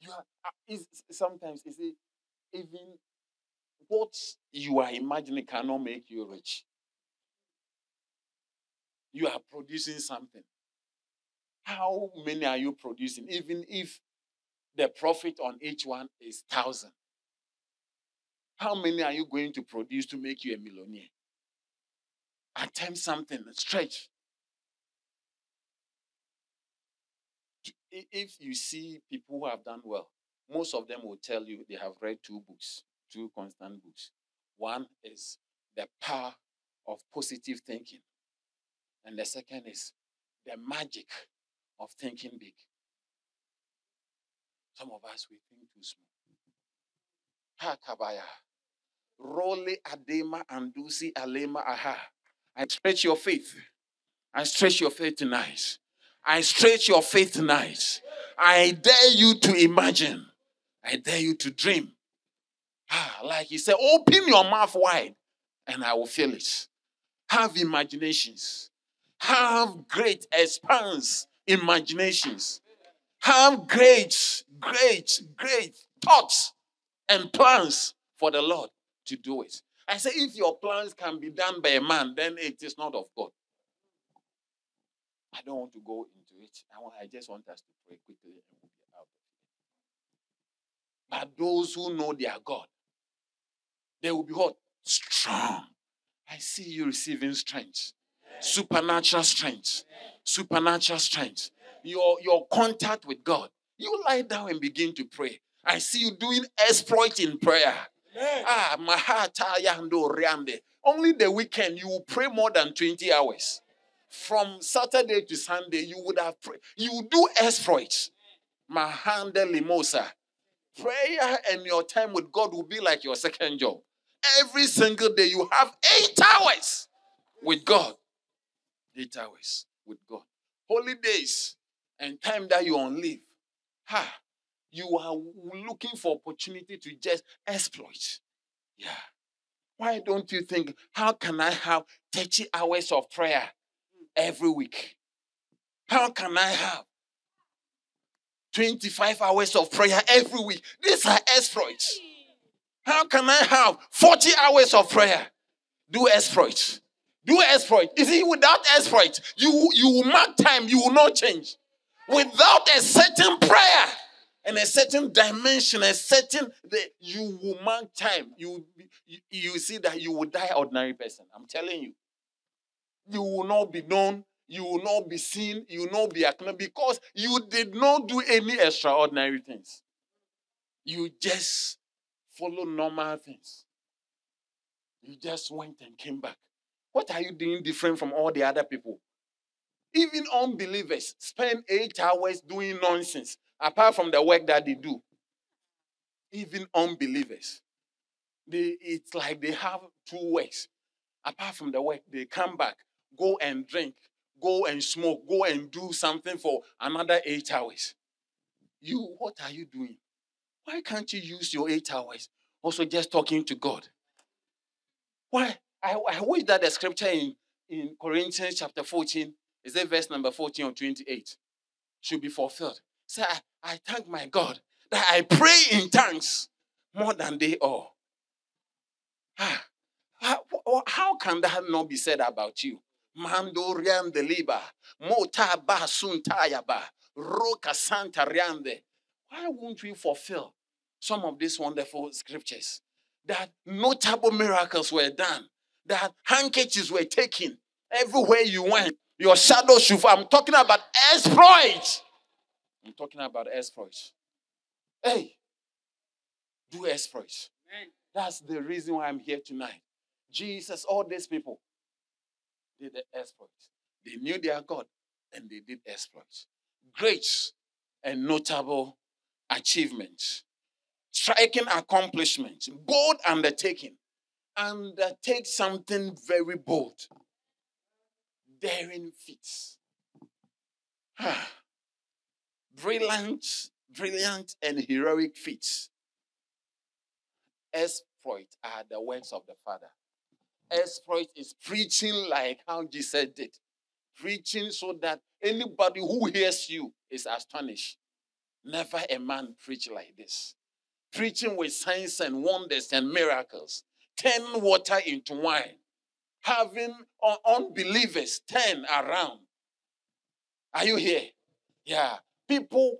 You are, uh, is, sometimes, you see, even what you are imagining cannot make you rich. You are producing something. How many are you producing? Even if the profit on each one is thousand. How many are you going to produce to make you a millionaire? Attempt something, stretch. If you see people who have done well, most of them will tell you they have read two books two constant books. One is the power of positive thinking, and the second is the magic of thinking big. Some of us we think too small. Ha kabaya. Role adema andusi alema aha. I stretch your faith. I stretch your faith tonight. I stretch your faith tonight. I dare you to imagine. I dare you to dream. Ah, like he said, open your mouth wide and I will fill it. Have imaginations. Have great expanse imaginations. Have great, great, great thoughts and plans for the Lord to do it. I say, if your plans can be done by a man, then it is not of God. I don't want to go into it. I, want, I just want us to pray quickly. But those who know their God, they will be what? Strong. I see you receiving strength. Supernatural strength. Supernatural strength. Your, your contact with God. You lie down and begin to pray. I see you doing exploit in prayer. Ah, mahata yando riande. Only the weekend you will pray more than 20 hours. From Saturday to Sunday, you would have prayed. You do exploits. Mahanda limosa. prayer and your time with God will be like your second job. Every single day you have eight hours with God. Eight hours with God. Holidays and time that you're on leave. Ha! You are looking for opportunity to just exploit. Yeah. Why don't you think, how can I have 30 hours of prayer every week? How can I have 25 hours of prayer every week? These are exploits. How can I have 40 hours of prayer? Do exploits. Do exploit. You see, without exploit, you, you will mark time, you will not change. Without a certain prayer and a certain dimension, a certain, the, you will mark time. You, you, you see that you will die ordinary person. I'm telling you. You will not be known. You will not be seen. You will not be acknowledged because you did not do any extraordinary things. You just follow normal things. You just went and came back. What are you doing different from all the other people? Even unbelievers spend eight hours doing nonsense apart from the work that they do. Even unbelievers, they, it's like they have two works. Apart from the work, they come back, go and drink, go and smoke, go and do something for another eight hours. You, what are you doing? Why can't you use your eight hours also just talking to God? Why? I, I wish that the scripture in, in Corinthians chapter 14, is it verse number 14 or 28, should be fulfilled. Say, I, I thank my God that I pray in tongues more than they all. Ah, how, how can that not be said about you? Mando riande liba, mota ba suntaya ba, roka santa riande. Why won't we fulfill some of these wonderful scriptures? That notable miracles were done, that handkerchiefs were taken everywhere you went. Your shadow should. I'm talking about exploits. I'm talking about exploits. Hey, do exploits. That's the reason why I'm here tonight. Jesus, all these people did the exploits. They knew their God and they did exploits. Great and notable achievements, striking accomplishments, bold undertaking. Undertake something very bold. Daring feats. brilliant, brilliant and heroic feats. Exploit are the works of the Father. Exploit is preaching like how Jesus did. Preaching so that anybody who hears you is astonished. Never a man preach like this. Preaching with signs and wonders and miracles. Turn water into wine. Having unbelievers turn around. Are you here? Yeah people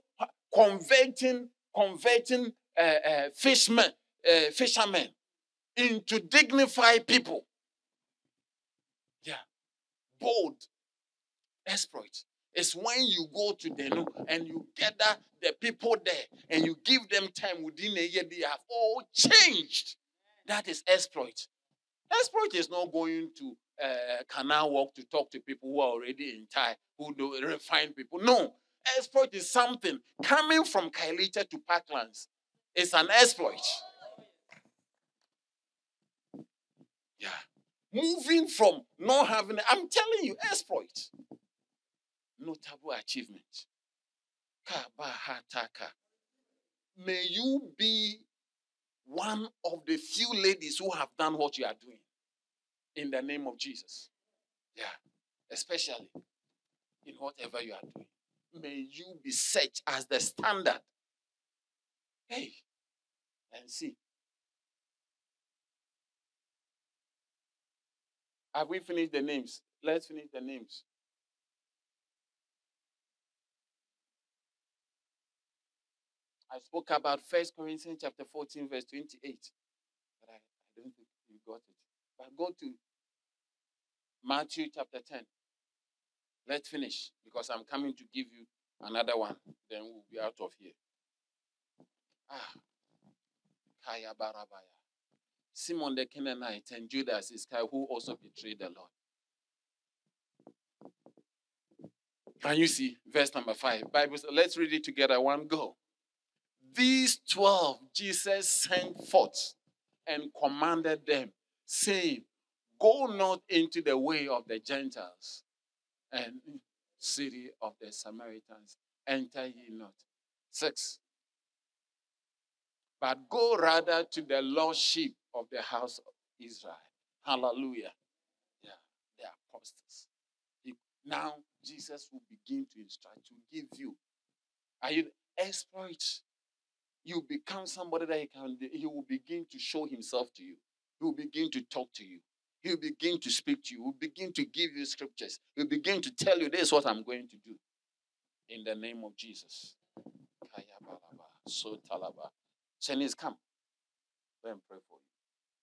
converting converting uh, uh, fishermen, uh, fishermen into dignified people. Yeah, bold exploit. It's when you go to the and you gather the people there and you give them time within a year, they have all changed. That is exploit. Exploit is not going to uh, canal walk to talk to people who are already in Thai, who do refine people. No, exploit is something coming from Kailita to Parklands. It's an exploit. Yeah. Moving from not having, I'm telling you, exploit. Notable achievement. May you be one of the few ladies who have done what you are doing in the name of Jesus. Yeah. Especially in whatever you are doing may you be set as the standard. Hey, and see. Have we finished the names? Let's finish the names. I spoke about First Corinthians chapter 14, verse 28. But I, I don't think you got it. But go to Matthew chapter 10. Let's finish because I'm coming to give you another one. Then we'll be out of here. Ah. Kaya Barabaya. Simon the Canaanite and Judas Iscariot who also betrayed the Lord. Can you see verse number five? Bible. Let's read it together. One go. These 12 Jesus sent forth and commanded them, saying, Go not into the way of the Gentiles and city of the Samaritans. Enter ye not. Six. But go rather to the lost sheep of the house of Israel. Hallelujah. Yeah, the apostles. Now Jesus will begin to instruct, to give you. Are you exploit? You become somebody that he can. He will begin to show himself to you. He will begin to talk to you. He will begin to speak to you. He will begin to give you scriptures. He will begin to tell you, "This is what I'm going to do." In the name of Jesus. So talaba. Chinese, come. Let me pray for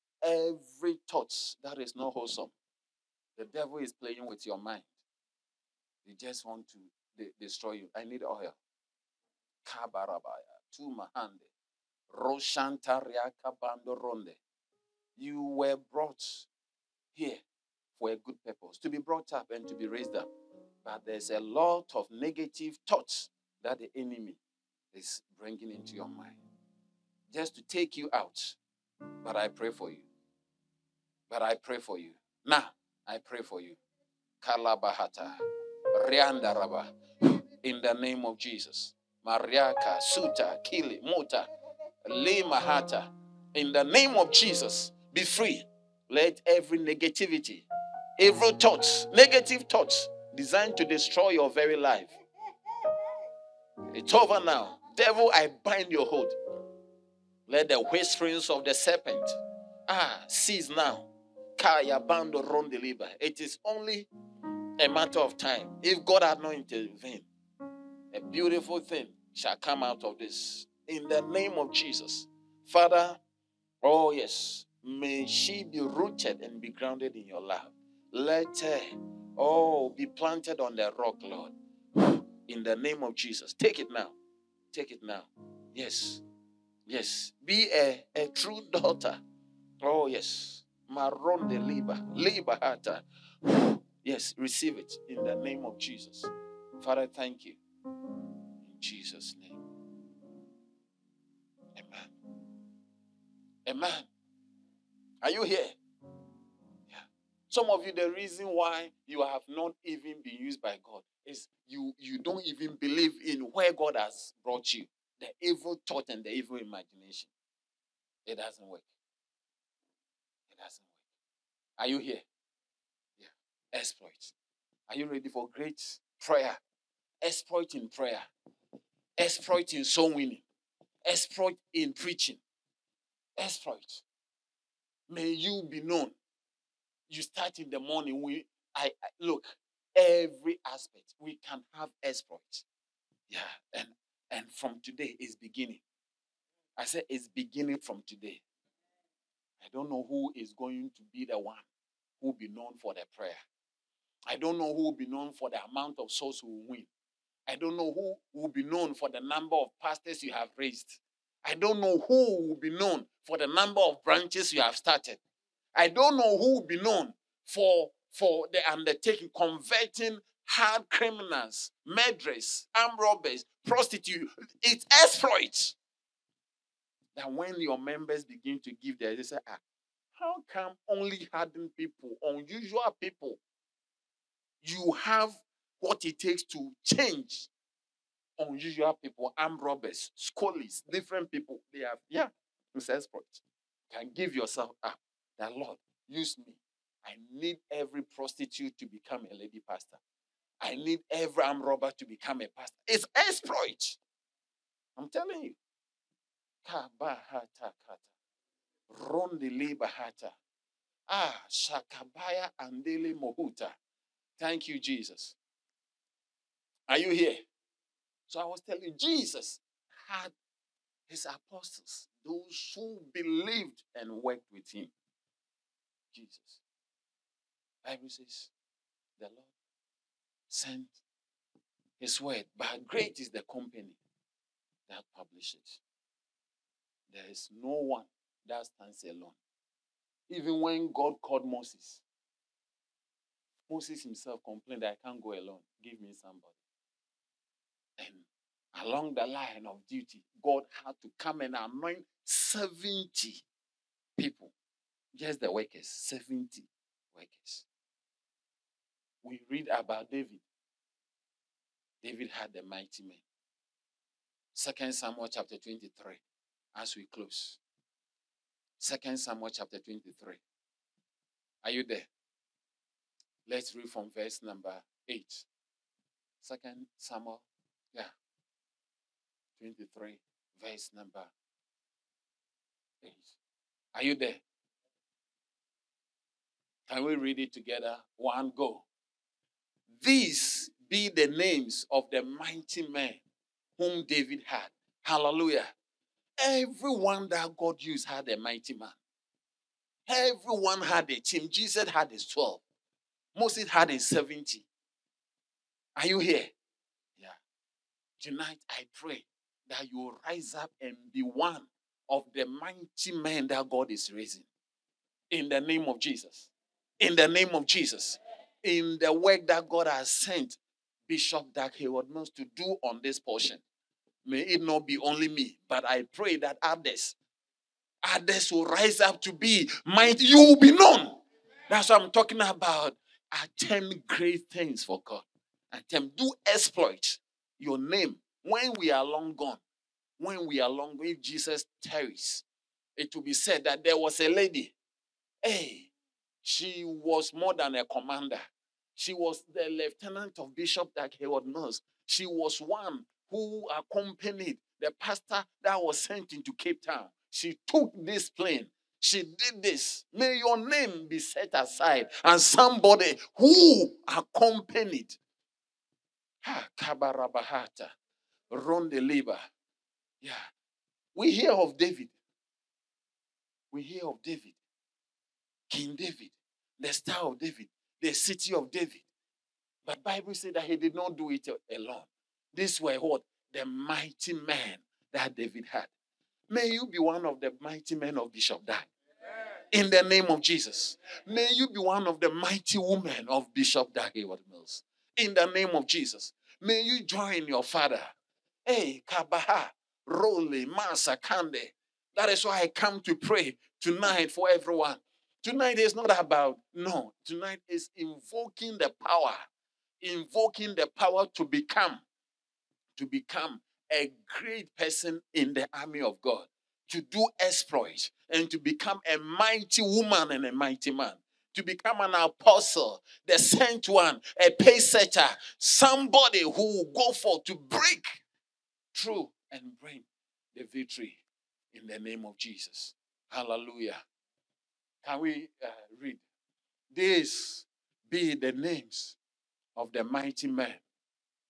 you. Every thought that is not wholesome, the devil is playing with your mind. They just want to de- destroy you. I need oil. Kabarabaya, Tumahande, Roshantaria Kabando Ronde. You were brought here for a good purpose, to be brought up and to be raised up. But there's a lot of negative thoughts that the enemy is bringing into your mind just to take you out. But I pray for you. But I pray for you. Now, I pray for you. Kalabahata. Riandaraba. In the name of Jesus. Mariaka, Suta, Kili, Muta, Limahata. In the name of Jesus, be free. Let every negativity, evil thoughts, negative thoughts designed to destroy your very life. It's over now. Devil, I bind your hold. Let the whisperings of the serpent ah cease now. Kaya bando rondeliba. It is only a matter of time. If God had not intervened, a beautiful thing shall come out of this. In the name of Jesus. Father, oh yes, may she be rooted and be grounded in your love. Let her, oh, be planted on the rock, Lord. In the name of Jesus. Take it now. Take it now. Yes. Yes. Be a, a true daughter. Oh, yes. Maron de liba. Liba hata. Yes, receive it in the name of Jesus. Father, thank you. In Jesus' name. Amen. Amen. Are you here? Yeah. Some of you, the reason why you have not even been used by God is you you don't even believe in where God has brought you. The evil thought and the evil imagination. It doesn't work. It doesn't work. Are you here? Yeah exploit. Are you ready for great prayer? Exploit in prayer, exploit in soul winning, exploit in preaching, exploit. May you be known. You start in the morning. We, I, I look every aspect. We can have exploit. Yeah, and and from today is beginning. I said it's beginning from today. I don't know who is going to be the one who will be known for the prayer. I don't know who will be known for the amount of souls who will win. I don't know who will be known for the number of pastors you have raised. I don't know who will be known for the number of branches you have started. I don't know who will be known for, for the undertaking, converting hard criminals, murderers, armed robbers, prostitutes. It's exploits. That when your members begin to give their, they say, ah, how come only hardened people, unusual people, you have what it takes to change unusual people, armed robbers, scholars, different people. They have, yeah, it's exploit. Can give yourself up. That Lord, use me. I need every prostitute to become a lady pastor. I need every armed robber to become a pastor. It's exploit. I'm telling you. Rondi bahata. Ah, shakabaya andele mohuta. Thank you, Jesus. Are you here? So I was telling you, Jesus had his apostles, those who believed and worked with him. Jesus. Bible says the Lord sent his word, but great is the company that publishes. There is no one that stands alone. Even when God called Moses, Moses himself complained I can't go alone. Give me somebody. And along the line of duty, God had to come and anoint 70 people, just the workers, 70 workers. We read about David. David had the mighty men. Second Samuel chapter 23, as we close. Second Samuel chapter 23. Are you there? Let's read from verse number 8. Second Samuel, yeah. 23, verse number 8. Are you there? Can we read it together? One go. These be the names of the mighty men whom David had. Hallelujah. Everyone that God used had a mighty man. Everyone had a team. Jesus had his 12. Moses had his 70. Are you here? Tonight, I pray that you will rise up and be one of the mighty men that God is raising. In the name of Jesus. In the name of Jesus. In the work that God has sent Bishop Dag Heward-Mills to do on this portion. May it not be only me, but I pray that others, others will rise up to be mighty. You will be known. That's what I'm talking about. Attempt great things for God. Attempt, do exploit your name when we are long gone. When we are long, gone, if Jesus tarries, it will be said that there was a lady. Hey, she was more than a commander. She was the lieutenant of Bishop Dag Heward-Mills. She was one who accompanied the pastor that was sent into Cape Town. She took this plane. She did this. May your name be set aside. And somebody who accompanied Ha Kabarabahata. Ronde Yeah. We hear of David. We hear of David. King David. The star of David. The city of David. But Bible said that he did not do it alone. These were what? The mighty men that David had. May you be one of the mighty men of Bishop Dag. In the name of Jesus. May you be one of the mighty women of Bishop Dag Heward-Mills. In the name of Jesus. May you join your father. Hey, Kabaha, Role, Masa, Kande. That is why I come to pray tonight for everyone. Tonight is not about, no, tonight is invoking the power, invoking the power to become to become a great person in the army of God, to do exploits, and to become a mighty woman and a mighty man, to become an apostle, the sent one, a pace setter, somebody who will go for to break through and bring the victory in the name of Jesus. Hallelujah. Can we uh, read? These be the names of the mighty men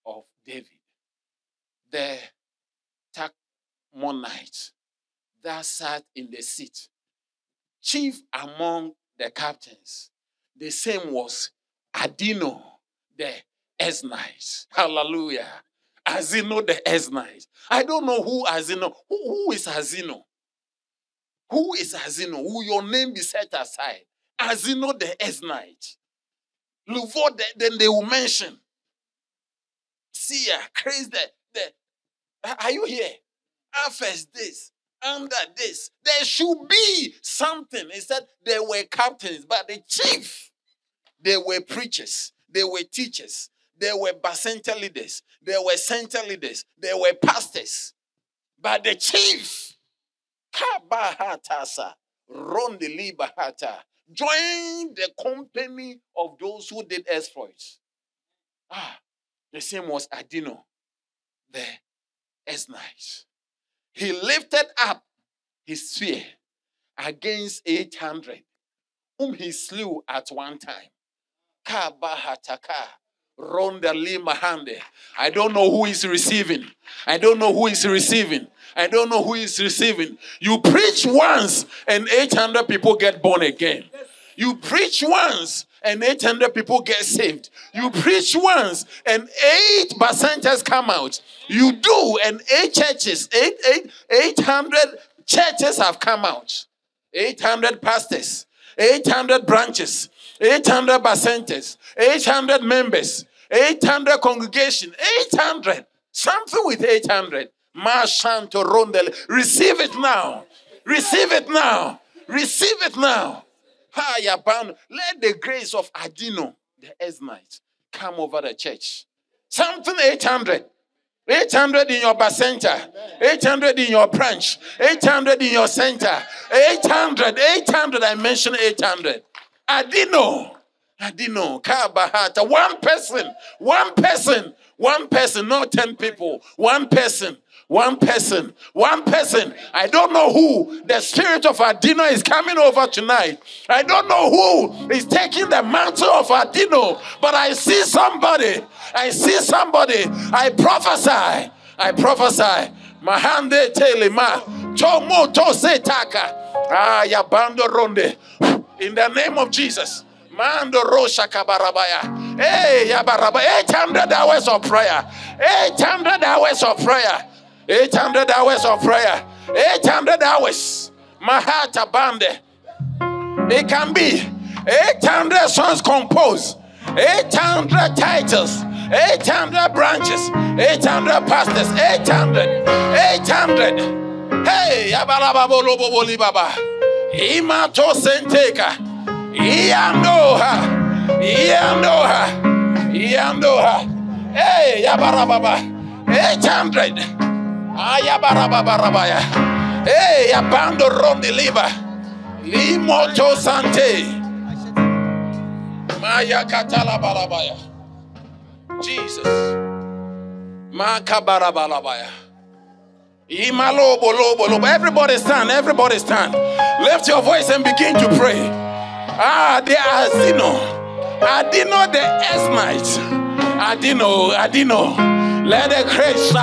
of David the Tachmonite that sat in the seat, chief among the captains. The same was Adino the Eznite. Hallelujah. Azino the Eznite. I don't know who Azino. Who, who is Azino? Who is Azino? Who your name be set aside? Azino the Eznite. Look for then they will mention. See, crazy the, the are you here? I First this, under this. There should be something. He said there were captains, but the chief, they were preachers, they were teachers, they were bacenta leaders, they were center leaders, they were pastors. But the chief, Kabahatasa, Rondeli Bahata, joined the company of those who did exploits. Ah, the same was Adino, the Eznite. He lifted up his spear against 800, whom he slew at one time. I don't know who is receiving. I don't know who is receiving. I don't know who is receiving. You preach once and 800 people get born again. You preach once and 800 people get saved. You preach once and eight percenters come out. You do and eight churches, eight, eight, 800 churches have come out. 800 pastors, 800 branches, 800 percenters, 800 members, 800 congregation, 800. Something with 800. Mashanto rondele. Receive it now. Receive it now. Receive it now. Let the grace of Adino, the Eznite, come over the church. Something 800. 800 in your center, 800 in your branch, 800 in your center, 800, 800. I mentioned 800. Adino, Adino, Kabahata. One person, one person, one person, not 10 people, one person. One person, one person. I don't know who the spirit of Adino is coming over tonight. I don't know who is taking the mantle of Adino, but I see somebody. I see somebody. I prophesy. I prophesy. Mahande telema. Tomo tose taka. Ah, yabando ronde. In the name of Jesus. Mando rosha kabarabaya. Hey, yabaraba. 800 hours of prayer. 800 hours of prayer. 800 hours of prayer. 800 hours. Mahata bande. It can be 800 songs composed. 800 titles. 800 branches. 800 pastors. 800. 800. Hey, yabalababolo baba. Imato senteka. Iandoha. Iandoha. Iandoha. Hey, yabarababa. 800. Ayabarababarabaya. Hey, abando rondi liba. Limoto sante. Maya katala balabaya. Jesus. Makabarabalabaya. Imalobo lobo lobo. Everybody stand. Everybody stand. Lift your voice and begin to pray. Ah, the Azino. Adino the Eznite. Adino. Adino. Let the grace.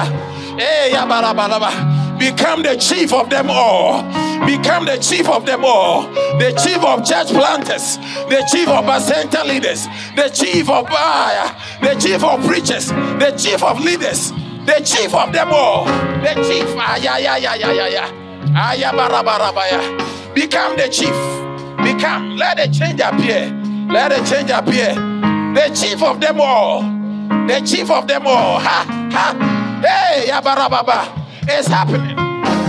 Become the chief of them all. Become the chief of them all. The chief of church planters. The chief of center leaders. The chief of uh, the chief of preachers. The chief of leaders. The chief of them all. The chief. Ah, yeah, yeah, yeah, yeah, yeah. Ah. Become the chief. Become. Let the change appear. Let the change appear. The chief of them all. The chief of them all. Ha, ha. Hey, Yabarababa, it's happening.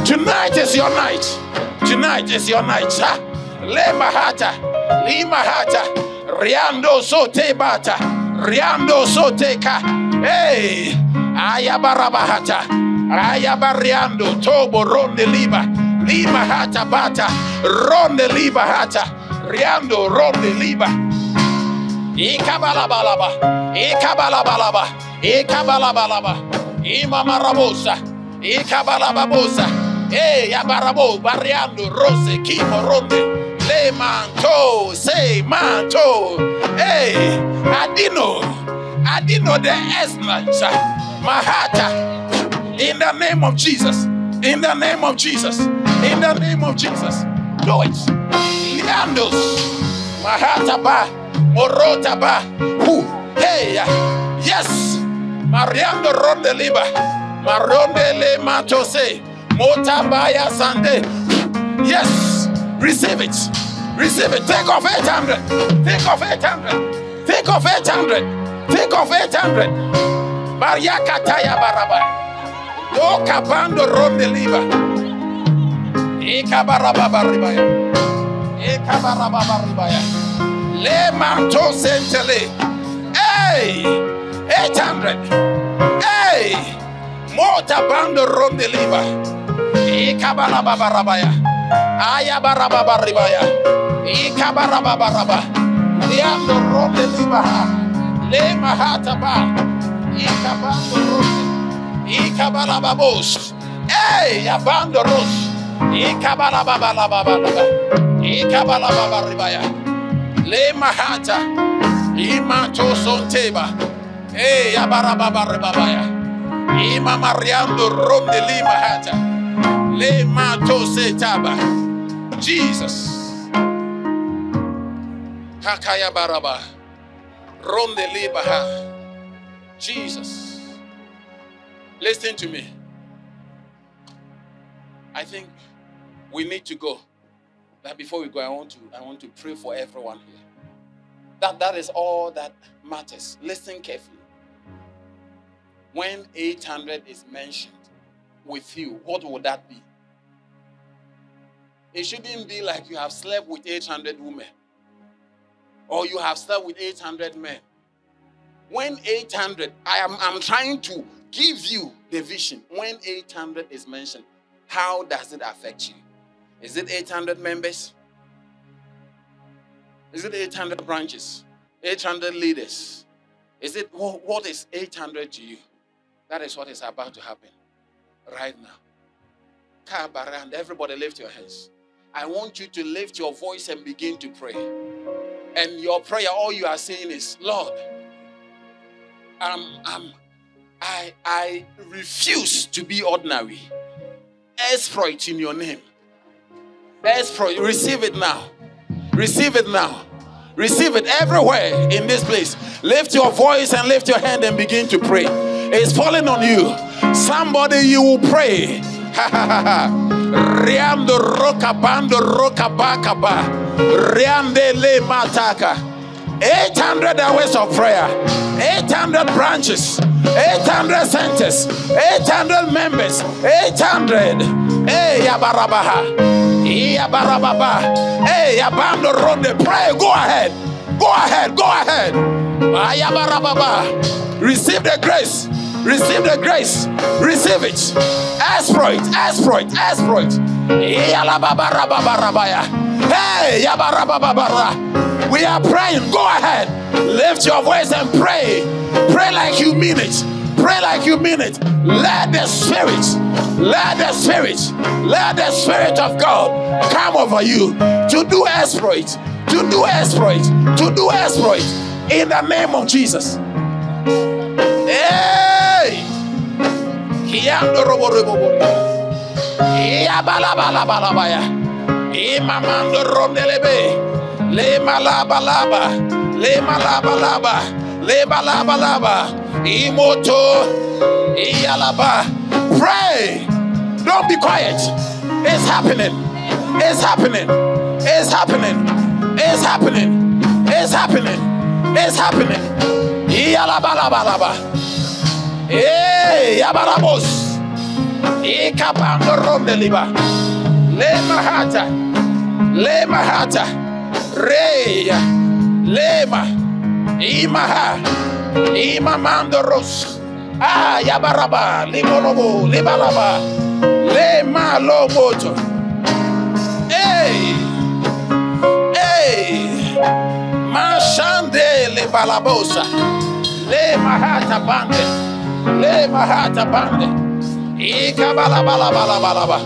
Tonight is your night. Tonight is your night. Le mahata, li mahata, riando sote bata, riando sote ka. Hey, ayabarabahata, ayabariando, tobo ronde liba, lima hata bata, ronde liba hata, riando ronde liba. Ikabalabalaba, ikabalabalaba, ikabalabalaba. Imamarabosa, Ikabalababosa, Eh, Yabarabo, Barriando, Rose, Kimo, Ronde, Le Manto, Say Manto, Eh, Adino, Adino de Esnancha, Mahata, in the name of Jesus, in the name of Jesus, in the name of Jesus, do it. Leandos, Mahata ba, Morota ba, who, hey, yes. Mariando ronde liba. Maronde le matose. Motabaya sande. Yes. Receive it. Receive it. Take off 800. Take off 800. Take off 800. Take off 800. Mariakataya baraba. Do kabando ronde liba. Ikabaraba baribaya. Ikabaraba baribaya. Le manto sentele. Hey! 800. Hey! Mota bando ronde liba. Ikabala babarabaya. Aya barababaribaya. Ikabara babaraba. Liando ronde liba. Le mahata ba. Ikabando ronde. Ikabala babos. Hey! Abando ros. Ikabala babala babalaba. Ikabala babaribaya. Le mahata. Imato sonteba. Eh, babaya. Ima mariando rom de lima hata. Le mato taba. Jesus. Hakaya baraba. Rom de lima ha. Jesus. Listen to me. I think we need to go. But before we go, I want to I want to pray for everyone here. That that is all that matters. Listen carefully. When 800 is mentioned with you, what would that be? It shouldn't be like you have slept with 800 women or you have slept with 800 men. When 800, I am I'm trying to give you the vision. When 800 is mentioned, how does it affect you? Is it 800 members? Is it 800 branches? 800 leaders? Is it what is 800 to you? That is what is about to happen right now. And everybody lift your hands. I want you to lift your voice and begin to pray. And your prayer, all you are saying is, Lord, um, um, I, I refuse to be ordinary. Exploit in your name. Exploit. Receive it now. Receive it now. Receive it everywhere in this place. Lift your voice and lift your hand and begin to pray. It's falling on you. Somebody you will pray. Riando roka bando roka bakaba. Riande le mataka. 800 hours of prayer. 800 branches. 800 centers. 800 members. 800. Hey, Yabarabaha. Yabarababa. Hey, Yabando Ronde. Pray. Go ahead. Go ahead. Go ahead. Yabarababa. Receive the grace. Receive the grace. Receive it. Ask for it. Hey. We are praying. Go ahead. Lift your voice and pray. Pray like you mean it. Pray like you mean it. Let the Spirit, let the Spirit, let the Spirit of God come over you to do exploit, to do exploit, to do exploit in the name of Jesus. Hey! Laba. Laba. Laba. Pray. Don't be quiet. It's happening. It's happening. It's happening. It's happening. It's happening. It's happening. Iyalaba laba laba. Hey, yabarabos. Ikabando rondeliba. Le mahata. Le mahata. Reya. Lema. Imaha. Imamando Ros. Ah, Yabaraba, Limolobo, Libalaba, Le Maloboto. Hey, hey, Mashande Le Balabosa, Le Mahata Bande, Le Mahata Bande, Ikabalabalabalaba.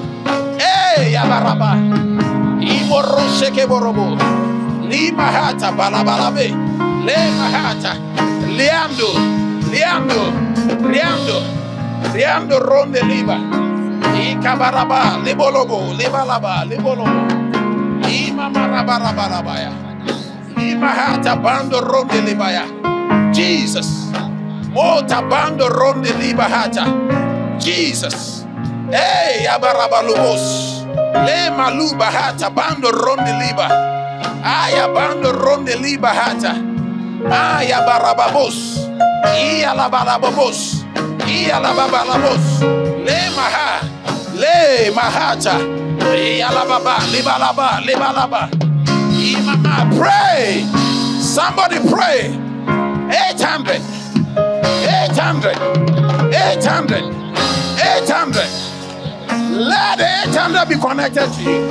Hey, Yabaraba, Imorose Keborobo, Limahata Le Mahata. Leando, Leando, Leando, Leando Ronde Liba, I Kabaraba, Libolobo, Libalaba, Libolobo, Ima Marabarabarabaya, Ima Hata Bando Ronde Libaya, Jesus, Mota Bando Ronde Libahata, Jesus, Hey, Abarabalubos, Le Maluba Hata Bando Ronde Liba, Aya Bando Ronde Liba Hata. Aya barababos. Ia la barababos. Ia la babalabos. Le maha. Le mahata. Ia la baba. Libalaba. Libalaba. Imama. Pray. Somebody pray. 800. 800. 800. 800. Let the 800 be connected to you.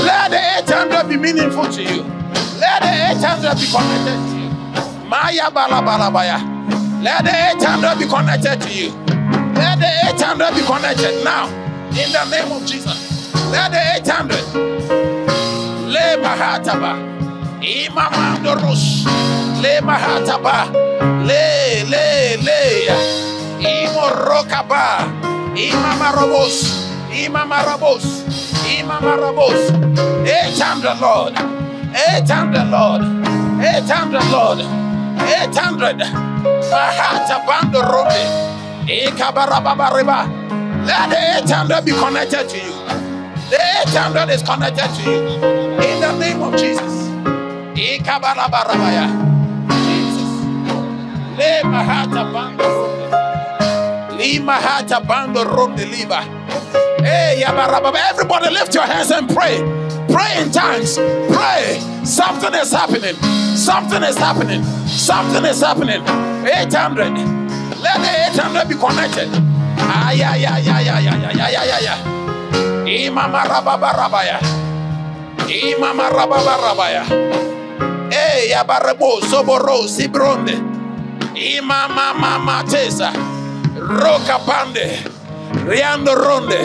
Let the 800 be meaningful to you. Let the 800 be connected to you. Maya balabalabaya. Let the 800 be connected to you. Let the 800 be connected now. In the name of Jesus. Let the 800. Le mahataba. Imamando rush. Le mahataba. Le, le, le. Imorokaba. Imamarobos. Imamarabos. Imamarabos. 800 Lord. 800 Lord. 800 Lord. 800. Mahata Bando Robe. Let the 800 be connected to you. The 800 is connected to you. In the name of Jesus. Jesus. Le Mahata Bando Robe. Imahata bando rom deliver. Hey. Everybody lift your hands and pray. Pray in tongues. Pray. Something is happening. Something is happening. Something is happening. 800. Let the 800 be connected. Ah, yeah, yeah, yeah, yeah, yeah, yeah, yeah, yeah, yeah. Imama rababarabaya. Imama rababarabaya. Hey, yabarabo soboro sibronde. Imama mama tesa. Roka pande. Riando ronde.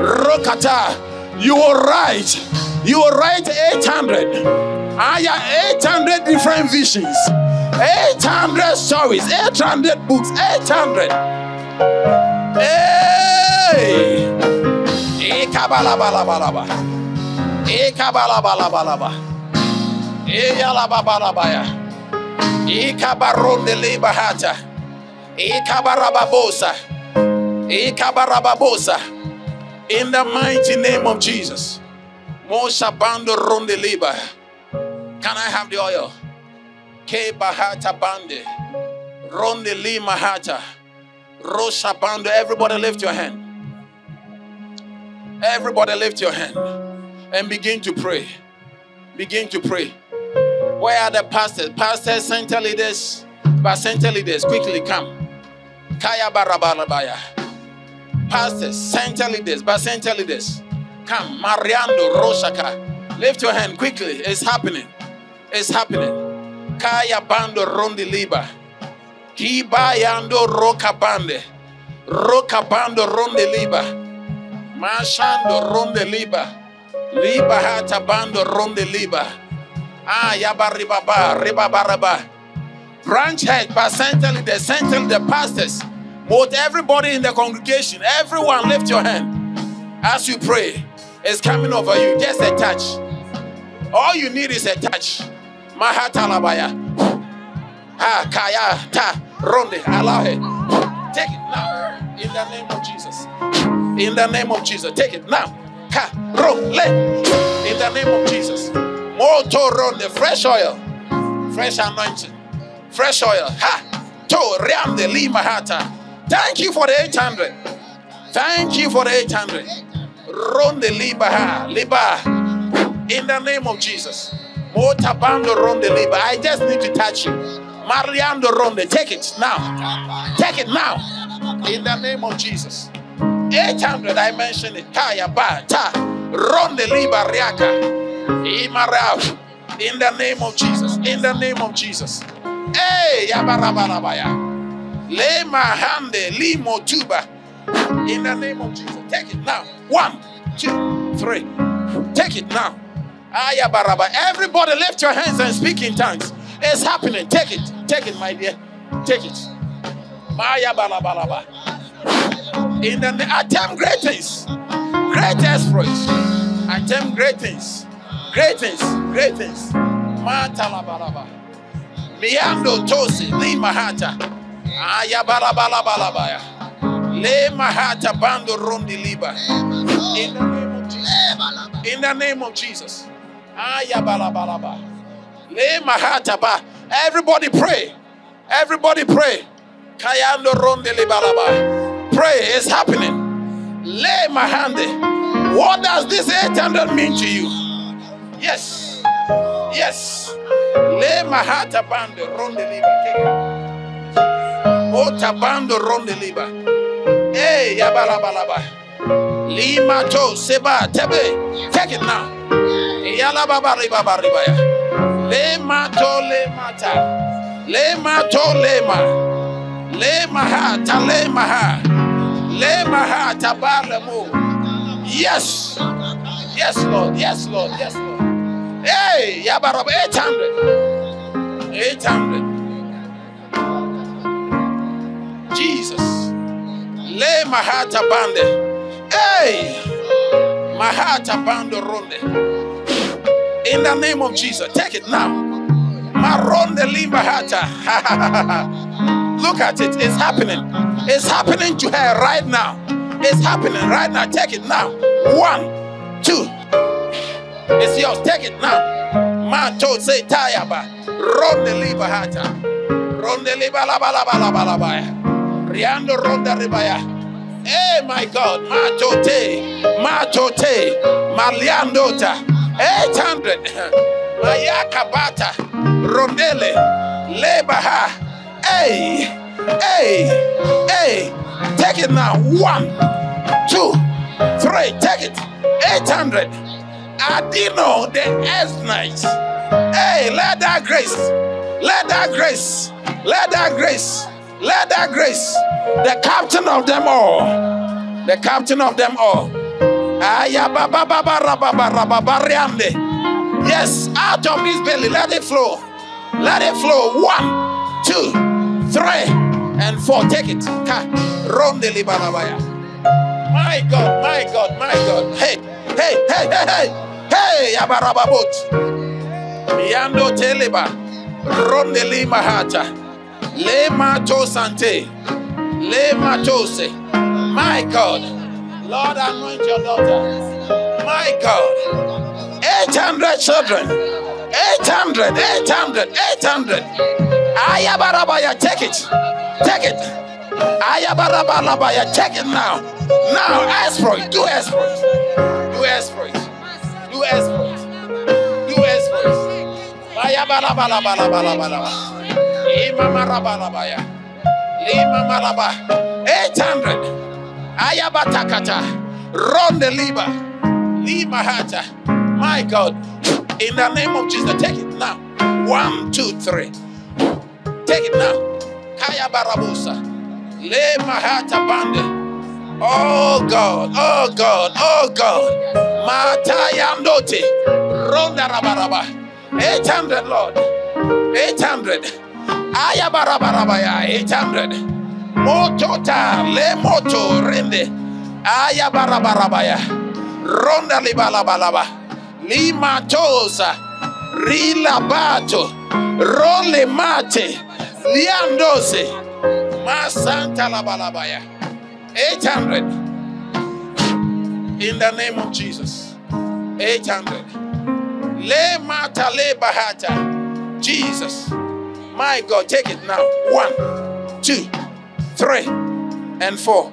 Rokata. You were right. You were right 800. I have 800 different visions. 800 stories. 800 books. 800. Hey! Ikabalabalaba. Ikabalabalaba. Iyalababalabaya. Ikabaronde libahata. Ikabarababosa. Ikabarababosa. In the mighty name of Jesus. Mosha bando ronde liba. Can I have the oil? Ke bahata bande. Ronde lima hata. Rosha bando. Everybody lift your hand. Everybody lift your hand and begin to pray. Begin to pray. Where are the pastors? Pastors, center leaders, but center leaders, quickly come. Kaya barabarabaya. Pastors, center leaders, but center leaders, come. Mariando Roshaka. Lift your hand quickly. It's happening. It's happening. Kaya bando rondi liba. Kibayando roka bande. Roka bando rondi liba. Mashando ronde liba. Liba hata bando ronde liba. Ah, yaba ribaba, ribabaraba. Branch head, centrally the centrally the pastors. Both everybody in the congregation, everyone lift your hand as you pray. It's coming over you. Just a touch. All you need is a touch. Mahatalabaya. Ah, kaya, ta, ronde, allow it. Take it now. In the name of Jesus. In the name of Jesus. Take it now. Ka, ro, le. In the name of Jesus. Moto ronde, fresh oil. Fresh anointing. Fresh oil. Ha. To, riamde, lima hata. Thank you for the 800. Thank you for the 800. Ronde, liba, ha, liba. In the name of Jesus. Motabando ronde, liba. I just need to touch you. Mariando ronde. Take it now. Take it now. In the name of Jesus. 800, I mentioned it. Kaya ba ta ronde liba riaka. In the name of Jesus. In the name of Jesus. Hey, yabarabarabaya. Le mahande limo tuba. In the name of Jesus. Take it now. One, two, three. Take it now. Ah, Ayabaraba. Everybody lift your hands and speak in tongues. It's happening. Take it. Take it, my dear. Take it. In the na- attempt great things, great exploits, attempt great great things, great things. Matalabalaba. Miando tosi li mahata. Ayabalabalabalabaya. Le mahata bando rundi liba. In the name of Jesus. In the name of Jesus. Ayabalabalaba. Le mahata ba. Everybody pray. Everybody pray. Kayando ronde libalaba. Pray. It's happening. Lay my hand. What does this 800 mean to you? Yes. Yes. Lay my heart abando ronde liba. Ota bando ronde liba. Hey, yabalabalaba. Lima to seba tebe. Take it now. Yala baba riba riba ya. Le mato le mata. Le mato le ma. Le maha ta le maha. Le maha tabale mo. Yes. Yes, Lord. Yes, Lord. Yes, Lord. Hey, yabarab 800. 800. Jesus. Le mahata bande. Hey. Mahata bando ronde. In the name of Jesus. Take it now. Maronde limba hata. Look at it. It's happening. It's happening to her right now. It's happening right now. Take it now. One, two. It's yours. Take it now. Manto say tayaba. Ronde liba hata. La ba la ba la ba la ba. Riando ronda ribaya. Hey, my God. Matote. Matote. Maliandota. 800. Mayakabata. Rondele. Lebaha. Hey. Hey. Hey. Take it now. One, two, three. Take it. 800. Adino the Eznites. Hey, let that grace. Let that grace. Let that grace. Let that grace. The captain of them all. The captain of them all. Yes, out of his belly, let it flow. Let it flow. One, two, three, and four. Take it. My God, my God, my God. Hey, hey, hey, hey, hey. Hey, Abarababot. Miando teleba. Rondeli mahata. Le mato sante. Le matose. My God. Lord, anoint your daughter. My God. 800 children. 800, 800, 800. Ayabarabaya, take it. Take it. Ayabarabalabaya, take it now. Now, exploit. Do exploit. Do exploit. Do exploit. Do exploit. Ayabalabalabalabalabalaba. Imamarabalabaya. Limamalaba. 800. Ayabatakata. Ronde liba. Limahata. My God. In the name of Jesus, take it now. One, two, three. Take it now. Kaya barabusa. Le mahata bande. Oh God, oh God, oh God. Matayandote. Ronda rabaraba. 800, Lord. 800. Ayabarabarabaya. 800. Motota. Le moto rende. Ayabarabarabaya. Ronda libalabalaba. Limatosa. Rilabato. Role mate. Liandose. Masanta labalabaya. 800. In the name of Jesus. 800. Le mata le bahata. Jesus. My God, take it now. One, two, three, and four.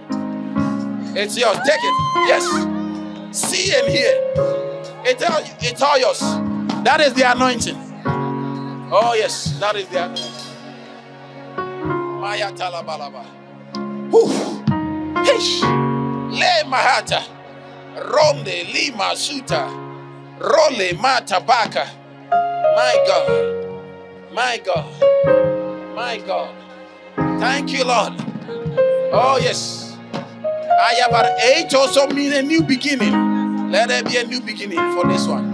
It's yours. Take it. Yes. See and hear. It's all, it's all yours. That is the anointing. Oh, yes. That is the anointing. Maya talabalaba. Whew. Le mahata. Ronde lima suta. Role mata baka. My God. My God. My God. Thank you, Lord. Oh, yes. I have an eight also mean a new beginning. Let there be a new beginning for this one.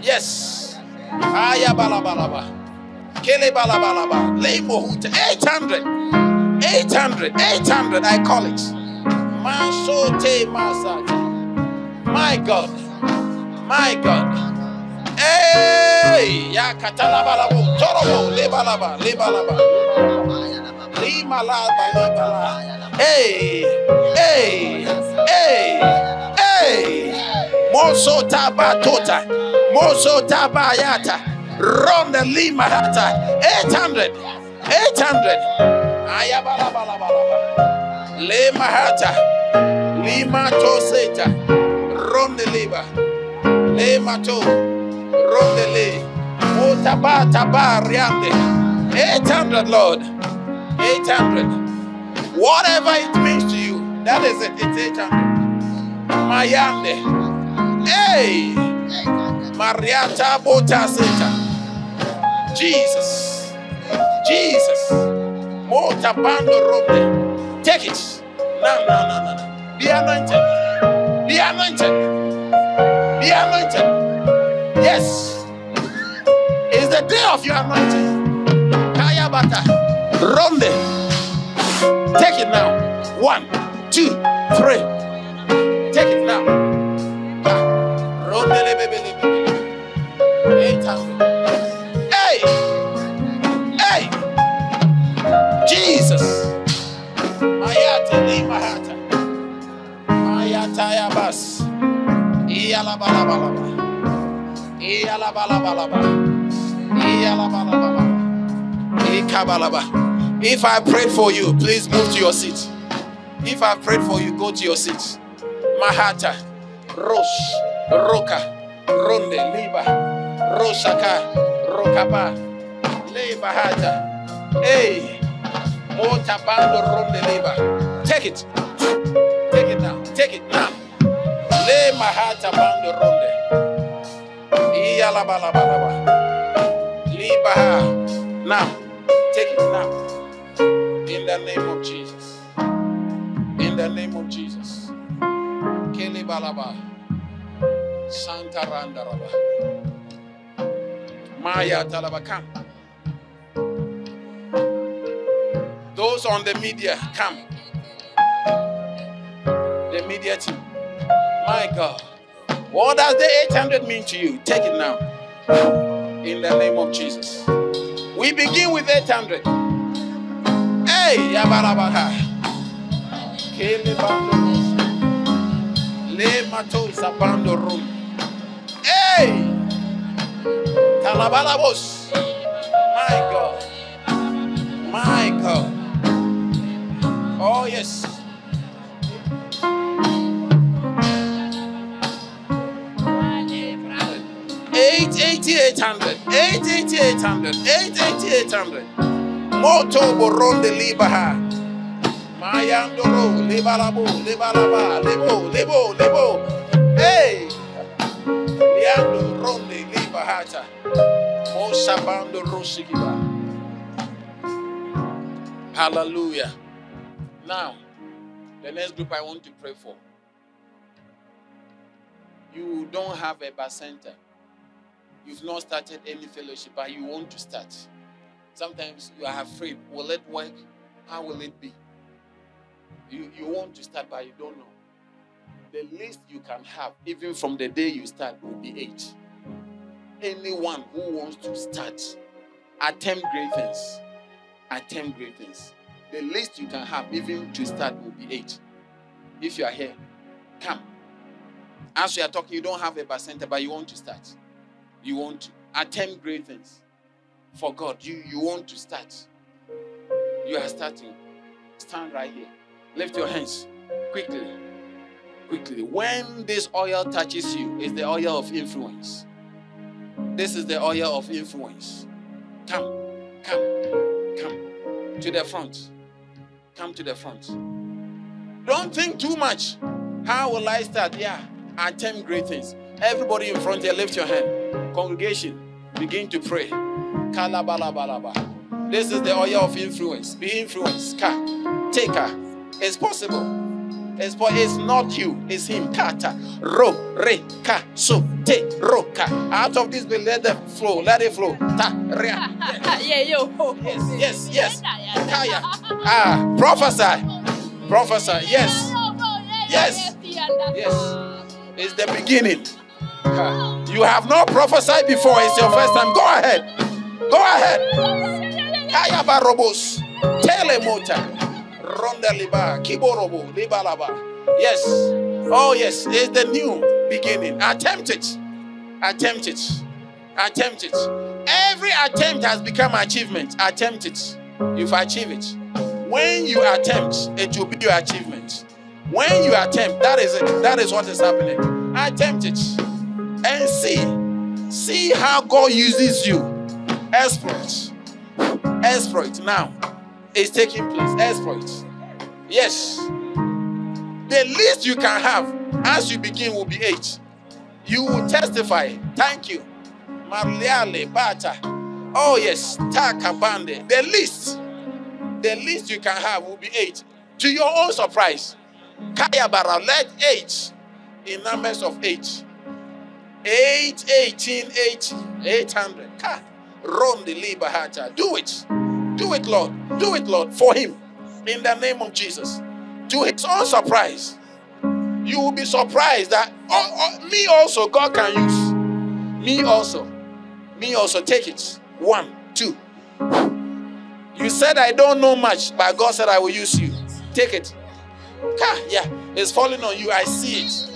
Yes. Ayabalabalaba. Kelebalabalaba. Lemohut. 800. 800. 800. I call it. My God. My God. Hey! Ya katalabalabo. Torobo. Lebalaba. Lebalaba. Limalaba. Lebala. Hey! Hey! Hey! Hey! Moso tabatota. Moso tabayata. Ronda limahata. 800. 800. Ayabalabalaba. Le mahata. Lima toseta. Ronde liba. Le mato. Ronde le. Otaba taba riande. 800 Lord. 800. Whatever it means to you. That is it. It's 800. Mayande. Hey. Mariata bota seta. Jesus. Jesus. Mota bando ronde. Take it. No, no, no, no, no. Be anointed. Be anointed. Be anointed. Yes. It's the day of your anointing. Kaya bata. Ronde. Take it now. One, two, three. Take it now. Ronde le bebe le bebe. Eight hundred. Ayata yabas. Iyalabalabalaba. Iyalabalabalaba. Iyalabalabalaba. Ikabalaba. If I prayed for you, please move to your seat. If I prayed for you, go to your seat. Mahata, Rosh, Roka, Ronde, Liba, Roshaka, Rokaba, Leba Hata. Hey, Mota Bando Ronde Liba. Take it. Take it now. Take it now. Le Mahata Bando Ronde. Iyalabalabalaba. Liba. Now. Take it now. In the name of Jesus. In the name of Jesus. Kele balaba. Santa randaraba. Maya talaba. Come. Those on the media, come. The media team. My God. What does the 800 mean to you? Take it now. In the name of Jesus. We begin with 800. Hey, Yabarabaha. Le mato zapando rum. Hey! Talabalabos. My God. My God. Oh, yes. 88800, 88800, 88800. Moto boronde libaha. Mayandoro, lebalabo, lebalaba, lebo, lebo, lebo. Hey! Leando ronde libahata. Mosabando rosigiba. Hallelujah. Now, the next group I want to pray for. You don't have a Bacenta. You've not started any fellowship, but you want to start. Sometimes you are afraid. Will it work? How will it be? You, you want to start, but you don't know. The least you can have, even from the day you start, will be eight. Anyone who wants to start, attempt great things. Attempt great things. The least you can have, even to start, will be eight. If you are here, come. As we are talking, you don't have a Bacenta, but you want to start. You want to attempt great things for God. You you want to start. You are starting. Stand right here. Lift your hands quickly. Quickly. When this oil touches you, it's the oil of influence. This is the oil of influence. Come, come, come to the front. Come to the front. Don't think too much. How will I start? Yeah, attempt great things. Everybody in front here, lift your hand. Congregation, begin to pray. This is the oil of influence. Be influenced. Ka. Take her. It's possible. It's, po- it's not you, it's him. Kata. Ro, re, ka, so, te, ro, ka. Out of this, let it flow. Let it flow. Ta, re. Yes, yes, yes. Kaya. Ah, prophesy. Prophesy. Yes. Yes. Yes. It's the beginning. You have not prophesied before. It's your first time. Go ahead. Go ahead. Kaya barobos. Telemota. Ronda liba. Kiborobo. Libalaba. Yes. Oh, yes. It's the new beginning. Attempt it. Attempt it. Attempt it. Every attempt has become achievement. Attempt it. You've achieved it. When you attempt, it will be your achievement. When you attempt, that is it. That is what is happening. Attempt it and see. See how God uses you. Exploit. Exploit. Now, it's taking place. Exploit. Yes. The least you can have as you begin will be eight. You will testify. Thank you. Marliale Bata. Oh, yes. Takabande. The least. The least you can have will be eight. To your own surprise. Kaya bara, let eight in numbers of eight. Eight, eighteen, eight, eight hundred. Ka. Ron the libahata. Do it. Do it, Lord. Do it, Lord, for him. In the name of Jesus. To his own surprise. You will be surprised that oh, oh, me also God can use. Me also. Me also. Take it. One, two. You said I don't know much, but God said I will use you. Take it. Ka, yeah, it's falling on you. I see it.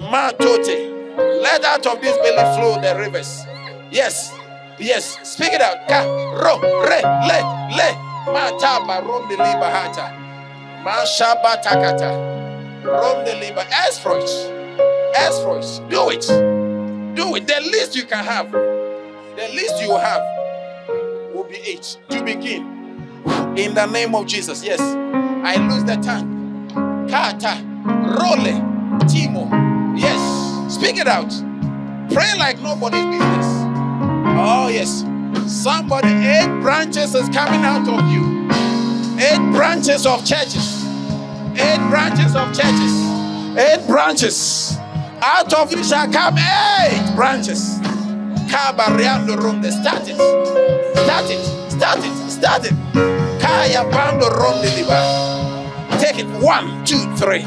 Ma tote. Let out of this belly flow the rivers. Yes, yes. Speak it out. Ka, ro, re, le, le. Mataba Romde Libahata. Mashaba Takata. Romde Liba. Esfroich. Esfroich. Do it. Do it. The least you can have. The least you have will be eight to begin. In the name of Jesus. Yes. I lose the tongue. Kata. Role. Timo. Speak it out. Pray like nobody's business. Oh, yes. Somebody, eight branches is coming out of you. Eight branches of churches. Eight branches of churches. Eight branches. Out of you shall come eight branches. Kabariando ronde. Start it. Start it. Start it. Start it. Kaya bando ronde liba. Take it. One, two, three.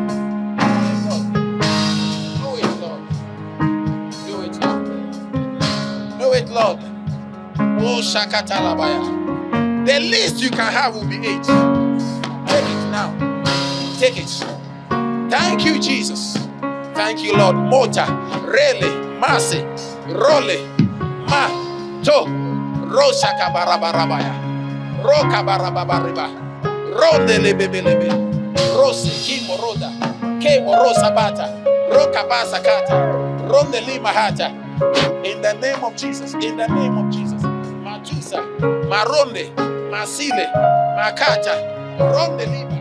Lord. Oh, Shakatalabaya. The least you can have will be eight. Take it now. Take it. Thank you, Jesus. Thank you, Lord. Mota, Rele, Mase, Role, Ma, To, Roshaka Barabarabaya, Roka Barababariba, Ronde Lebebelebe, Rose, Kimoroda, Roda, Kemo Bata, Roka Basakata, Ronde Lima Hata. In the name of Jesus, in the name of Jesus. Matusa, Maronde, Masile, Makata, Ronde Lima,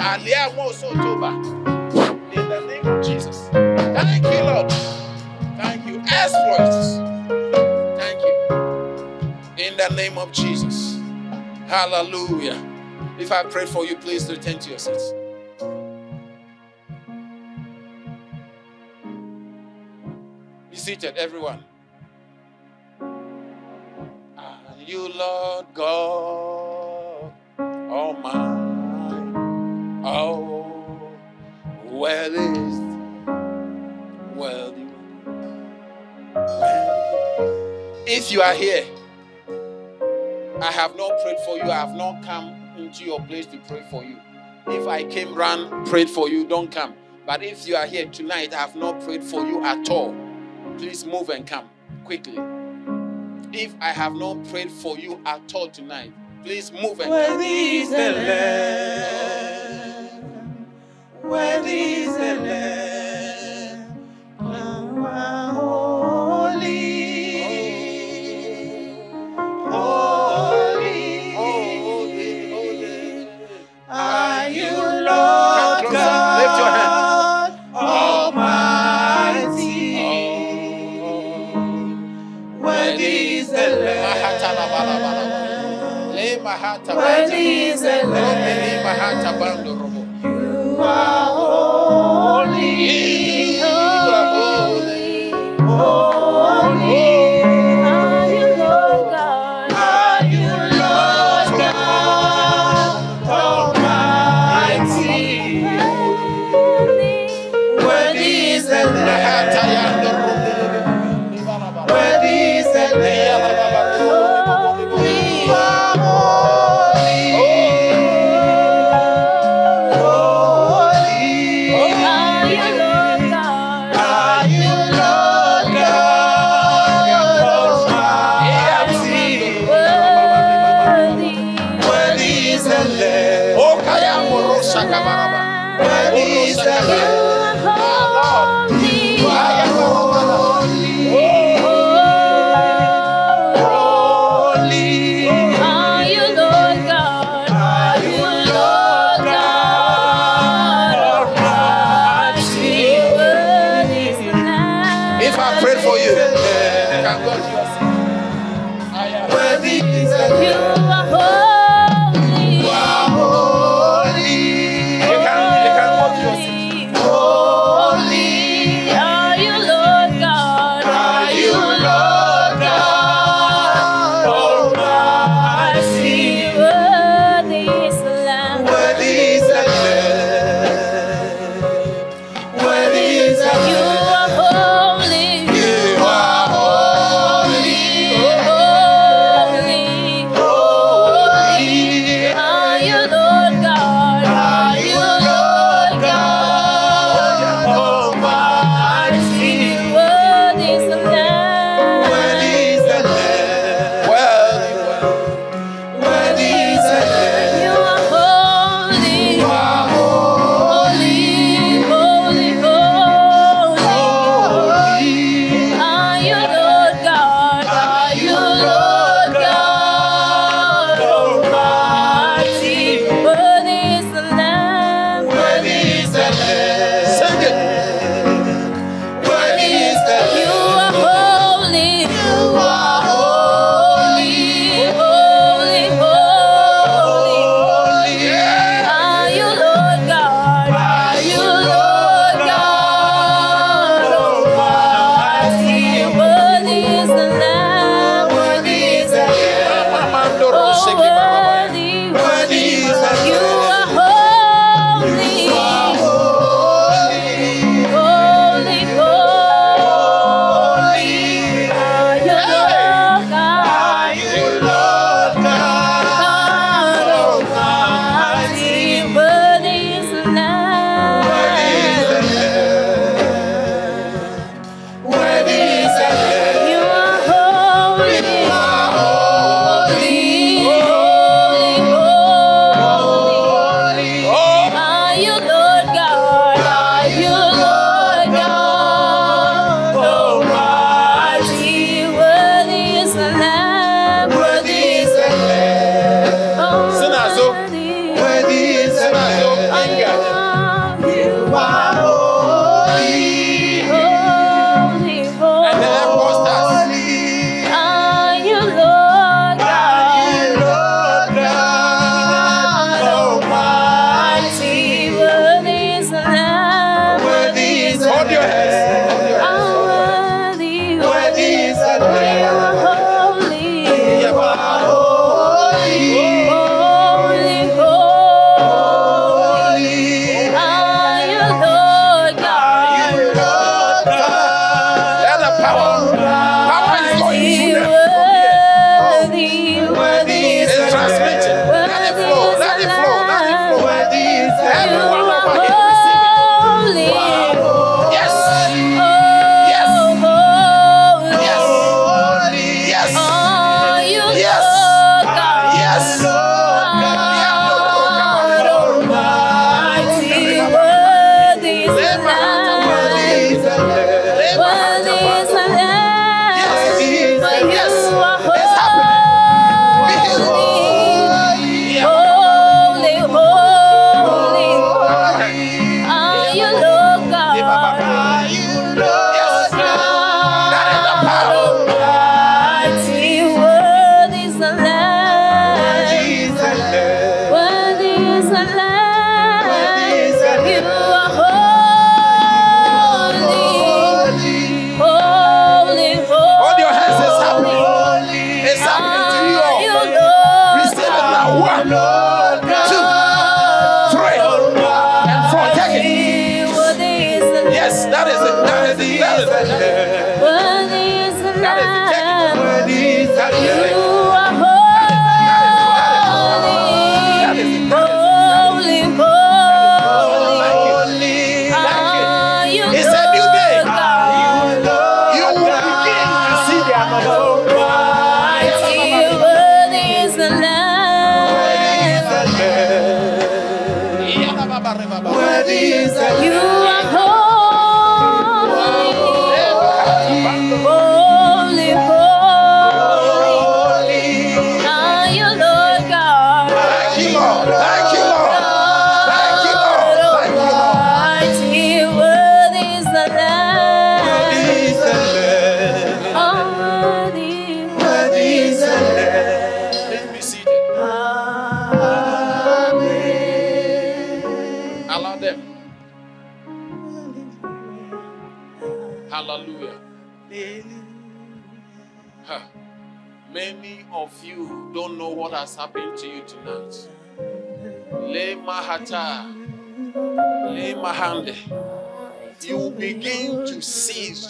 Alia Moso Toba. In the name of Jesus. Thank you, Lord. Thank you. Exploits. Thank you. In the name of Jesus. Hallelujah. If I pray for you, please return to your seats. Be seated, everyone. You Lord God Almighty? Oh, well is worthy. If you are here, I have not prayed for you, I have not come into your place to pray for you. If I came round, prayed for you, don't come. But if you are here tonight, I have not prayed for you at all. Please move and come quickly. If I have not prayed for you at all tonight, please move and come. Worthy is the Lamb. Worthy is the Lamb. Worthy is the.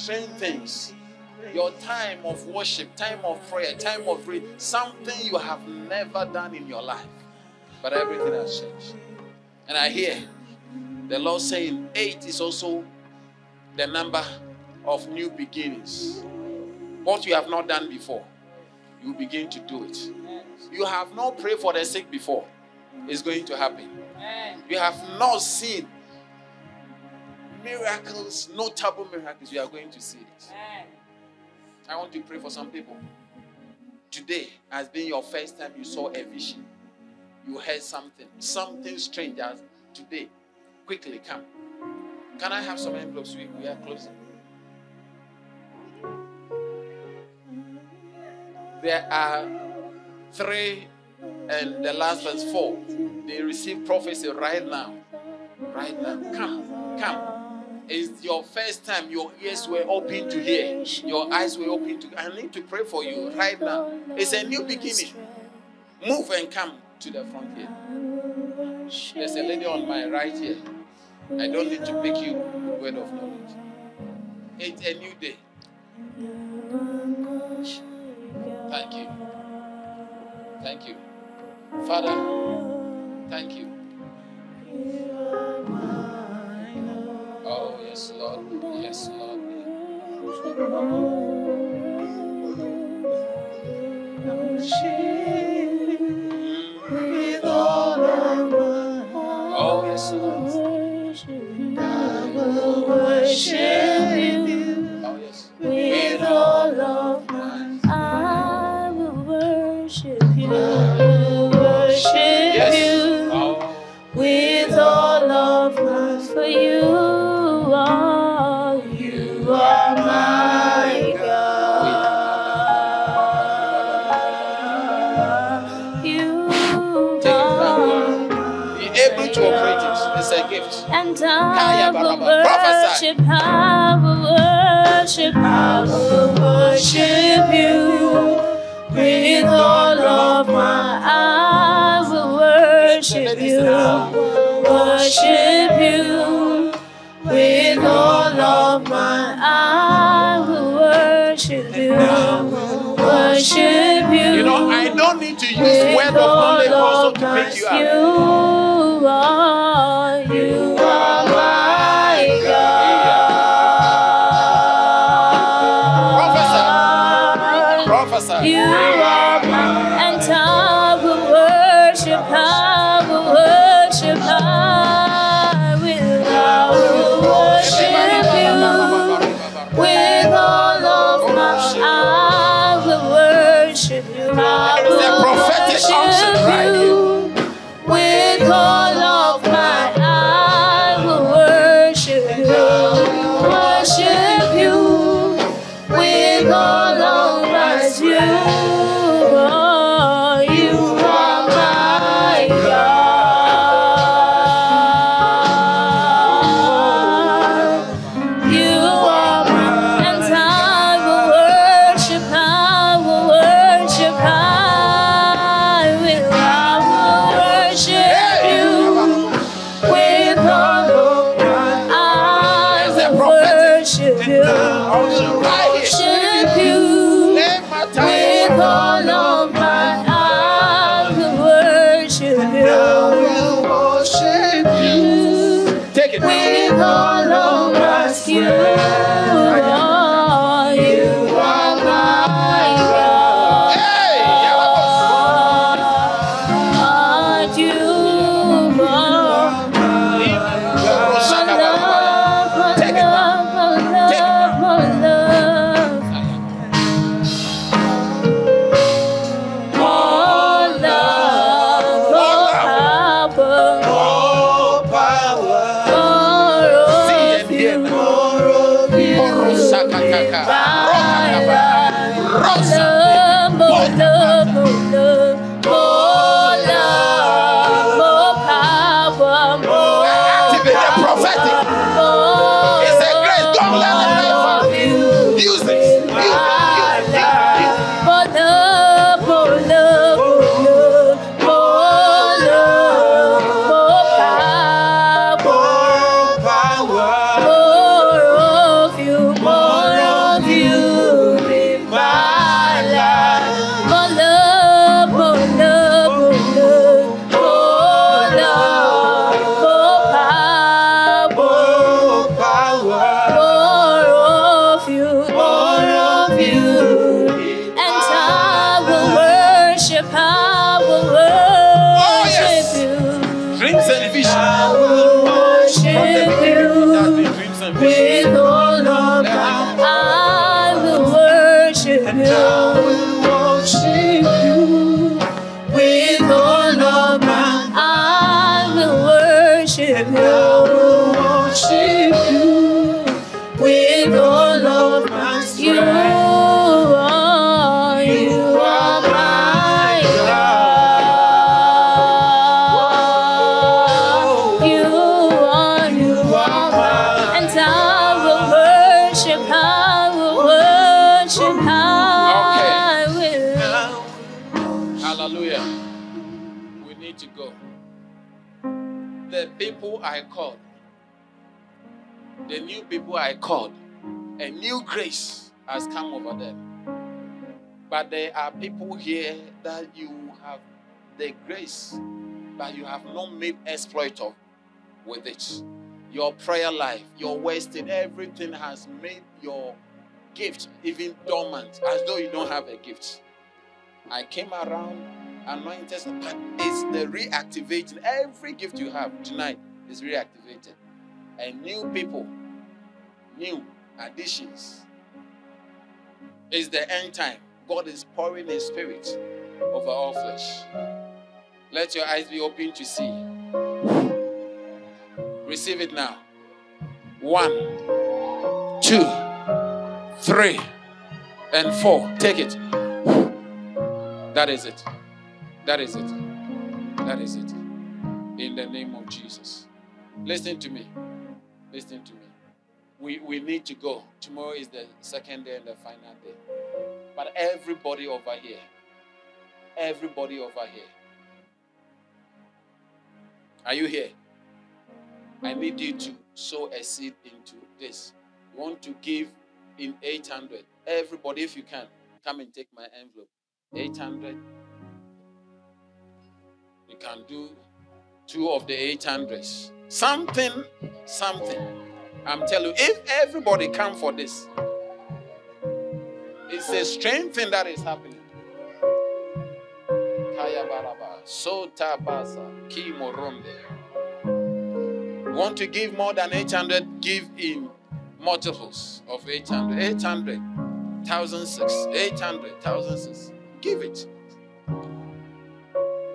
Strange things. Your time of worship, time of prayer, time of read, something you have never done in your life. But everything has changed. And I hear the Lord saying, eight is also the number of new beginnings. What you have not done before, you begin to do it. You have not prayed for the sick before, it's going to happen. You have not seen miracles, notable miracles, you are going to see it. I want to pray for some people. Today has been your first time you saw a vision. You heard something, something strange as today. Quickly come. Can I have some envelopes? We, we are closing. There are three and the last one's four. They receive prophecy right now. Right now. Come, come. It's your first time your ears were open to hear, your eyes were open to. I need to pray for you right now. It's a new beginning. Move and come to the front here. There's a lady on my right here. I don't need to pick you word of knowledge. It's a new day. Thank you. Thank you. Father, thank you. Oh, yes, Lord. Yes, Lord. Oh, yes, Lord. Oh, yes. I will worship, I will worship, I will worship you with all of my. I will worship you, worship you with all of my. I will worship. worship you. You know, I don't need to use word of knowledge also to pick you up. Come over them. But there are people here that you have the grace, but you have not made exploit of with it. Your prayer life, your wasting, everything has made your gift even dormant, as though you don't have a gift. I came around anointed, but it's the reactivating. Every gift you have tonight is reactivated. And new people, new additions. It's the end time. God is pouring His Spirit over all flesh. Let your eyes be open to see. Receive it now. One, two, three, and four. Take it. That is it. That is it. That is it. In the name of Jesus. Listen to me. Listen to me. We, we need to go. Tomorrow is the second day and the final day. But everybody over here, everybody over here, are you here? I need you to sow a seed into this. Want to give in 800. Everybody, if you can, Come and take my envelope. 800. You can do two of the 800s. Something, something. I'm telling you, if everybody come for this, it's a strange thing that is happening. Want to give more than 800? Give in multiples of 800. 800, 1006, 800, 1006. Give it.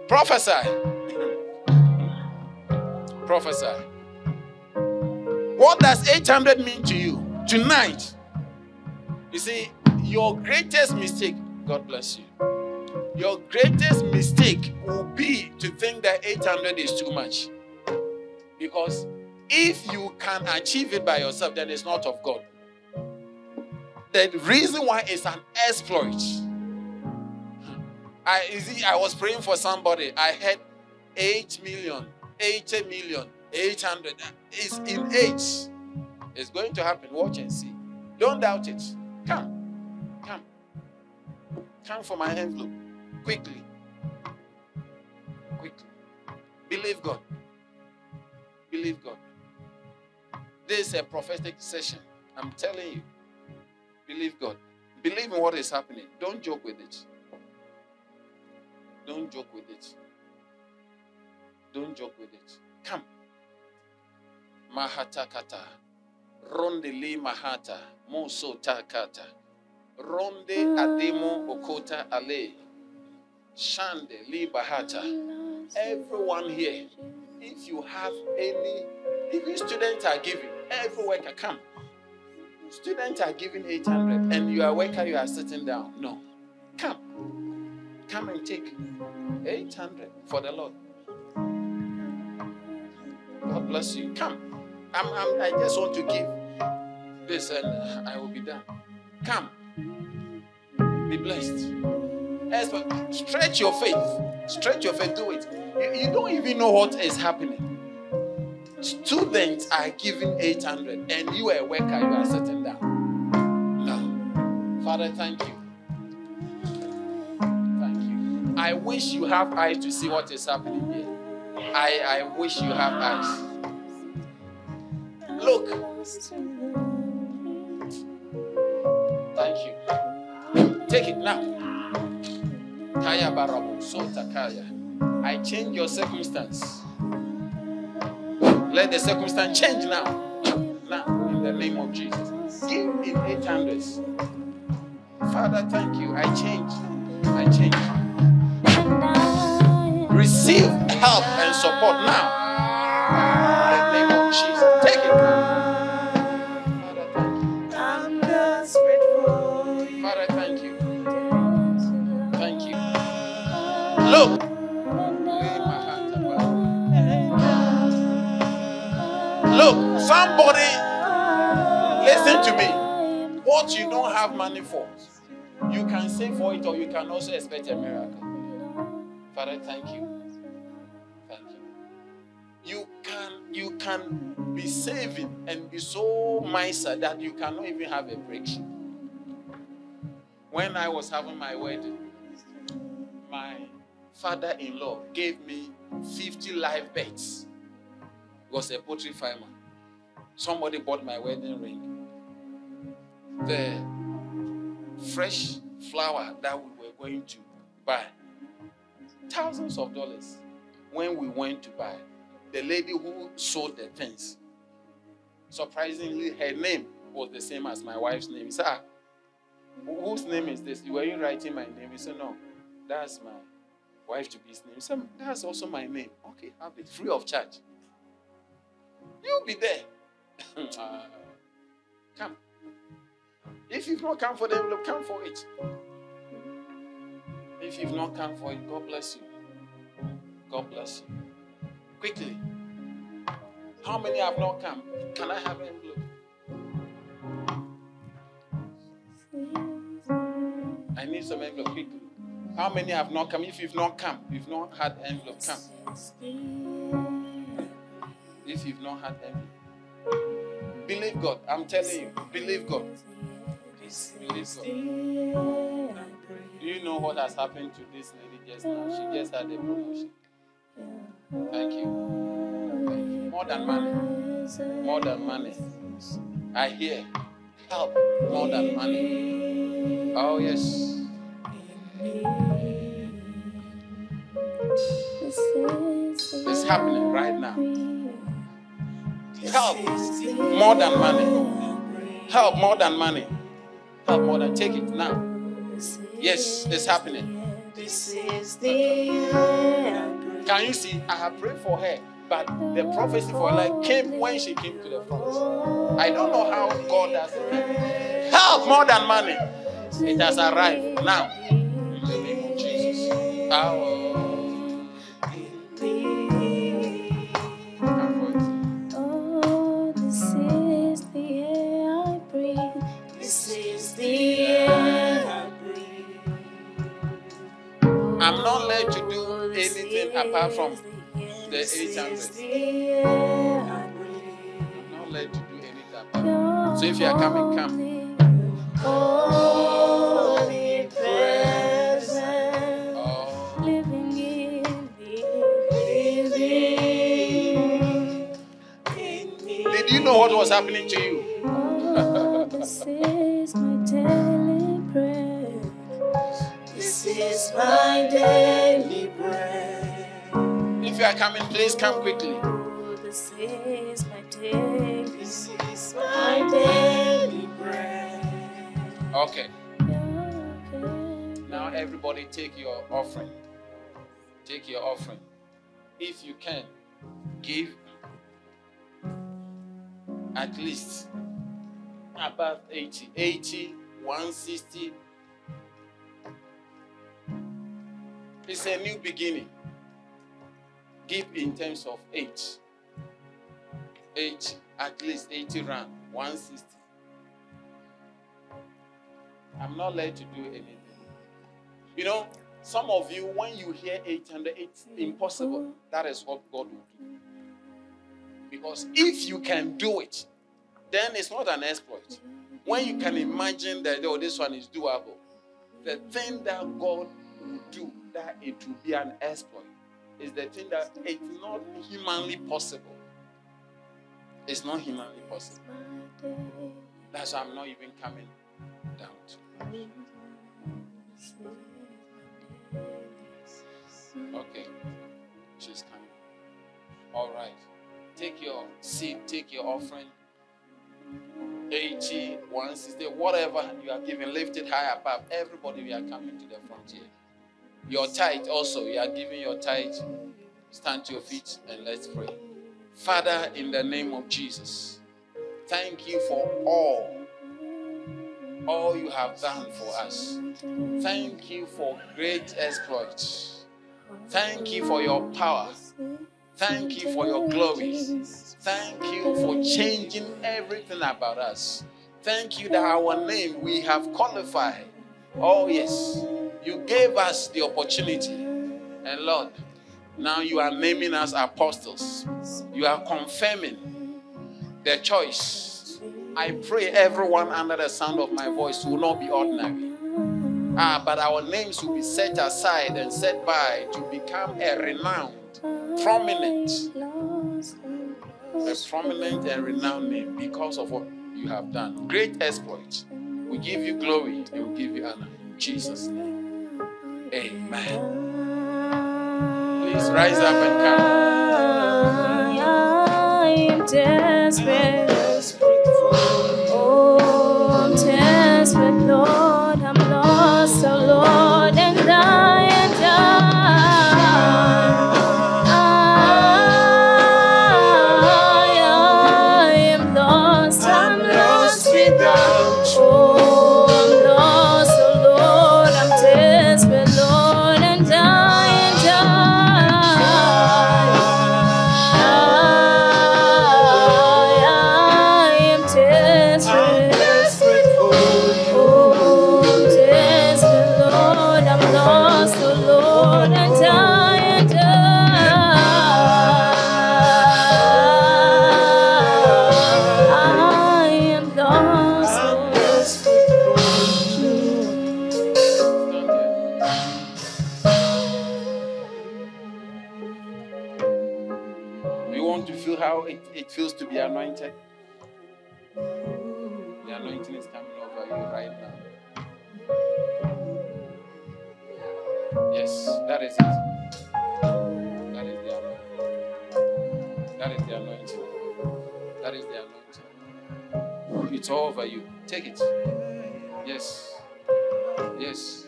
Prophesy. Prophesy. What does 800 mean to you tonight? You see, your greatest mistake, God bless you. Your greatest mistake will be to think that 800 is too much. Because if you can achieve it by yourself, then it's not of God. The reason why it's an exploit. I, you see, I was praying for somebody. I had 8 million, 80 million, 800. It's in age. It's going to happen. Watch and see. Don't doubt it. Come. Come. Come for my envelope. Quickly. Quickly. Believe God. Believe God. This is a prophetic session. I'm telling you. Believe God. Believe in what is happening. Don't joke with it. Don't joke with it. Don't joke with it. Come. Mahatakata. Ronde li mahata. Moso takata. Ronde ademo okota ale. Shande li bahata. Everyone here, if you have any, even students are giving, every worker come. Students are giving 800 and you are worker, you are sitting down. No. Come. Come and take 800 for the Lord. God bless you. Come. I'm, I'm, I just want to give this and I will be done. Come. Be blessed. Stretch your faith. Stretch your faith. Do it. You, you don't even know what is happening. Students are giving 800 and you are a worker, you are sitting down. No. Father, thank you. Thank you. I wish you have eyes to see what is happening here. I, I wish you have eyes. Look. Thank you. Take it now. Kaya barabu, sota kaya. I change your circumstance. Let the circumstance change now. Now, in the name of Jesus. Give in 800s. Father, thank you. I change. I change. Receive help and support now. Somebody, listen to me. What you don't have money for, you can save for it or you can also expect a miracle. Father, thank you. Thank you. You can you can be saving and be so miser that you cannot even have a breakthrough. When I was having my wedding, my father-in-law gave me 50 live beds. He was a poultry farmer. Somebody bought my wedding ring. The fresh flower that we were going to buy, thousands of dollars. When we went to buy, the lady who sold the things, surprisingly, her name was the same as my wife's name. Ah, whose name is this? Were you writing my name? He said, no, that's my wife to be's name. He said, that's also my name. Okay, have it free of charge. You'll be there. Uh, come. If you've not come for the envelope, come for it. If you've not come for it, God bless you. God bless you. Quickly. How many have not come? Can I have an envelope? I need some envelope quickly. How many have not come? If you've not come, you've not had envelope, come. If you've not had envelope, believe God. I'm telling you, believe God. Believe God. Do you know what has happened to this lady just now? She just had a promotion. Thank you. More than money. More than money. I hear help more than money. Oh, yes. It's happening right now. Help more than money. Help more than money. Help more than take it now. Yes, it's happening. Can you see? I have prayed for her, but the prophecy for her came when she came to the front. I don't know how God does it. Help more than money. It has arrived now. In the name of Jesus. Our apart from the 800. I'm not led to do anything apart. So if you are coming, come. Holy presence, Oh, living in me, did you know what was happening to you? Oh, this is my daily bread. This is my. If you are coming, please come quickly. Oh, this is my daily. This is my daily bread. Okay. Now everybody take your offering. Take your offering. If you can, give at least above 80. 80, 160. It's a new beginning. Give in terms of 8. 8, at least 80 rand, 160. I'm not led to do anything. You know, some of you, when you hear 800, it's impossible. That is what God will do. Because if you can do it, then it's not an exploit. When you can imagine that, oh, this one is doable, the thing that God will do, that it will be an exploit, is the thing that it's not humanly possible. It's not humanly possible. That's why I'm not even coming down to. Okay. She's coming. All right. Take your seed, take your offering. 80, 160, whatever you are giving, lift it high above. Everybody, we are coming to the front here. Your tithe also, you are giving your tithe. Stand to your feet and let's pray. Father, in the name of Jesus, thank you for all, all you have done for us. Thank you for great exploits. Thank you for your power. Thank you for your glory. Thank you for changing everything about us. Thank you that our name we have qualified. Oh, yes. You gave us the opportunity. And Lord, now you are naming us apostles. You are confirming the choice. I pray everyone under the sound of my voice will not be ordinary. Ah, but our names will be set aside and set by to become a renowned, prominent, a prominent and renowned name because of what you have done. Great exploits. We give you glory and we give you honor. In Jesus' name. Amen. Please rise up and come. I am desperate. The anointing is coming over you right now. Yes, that is it. That is the anointing. That is the anointing. That is the anointing. It's all over you. Take it. Yes. Yes.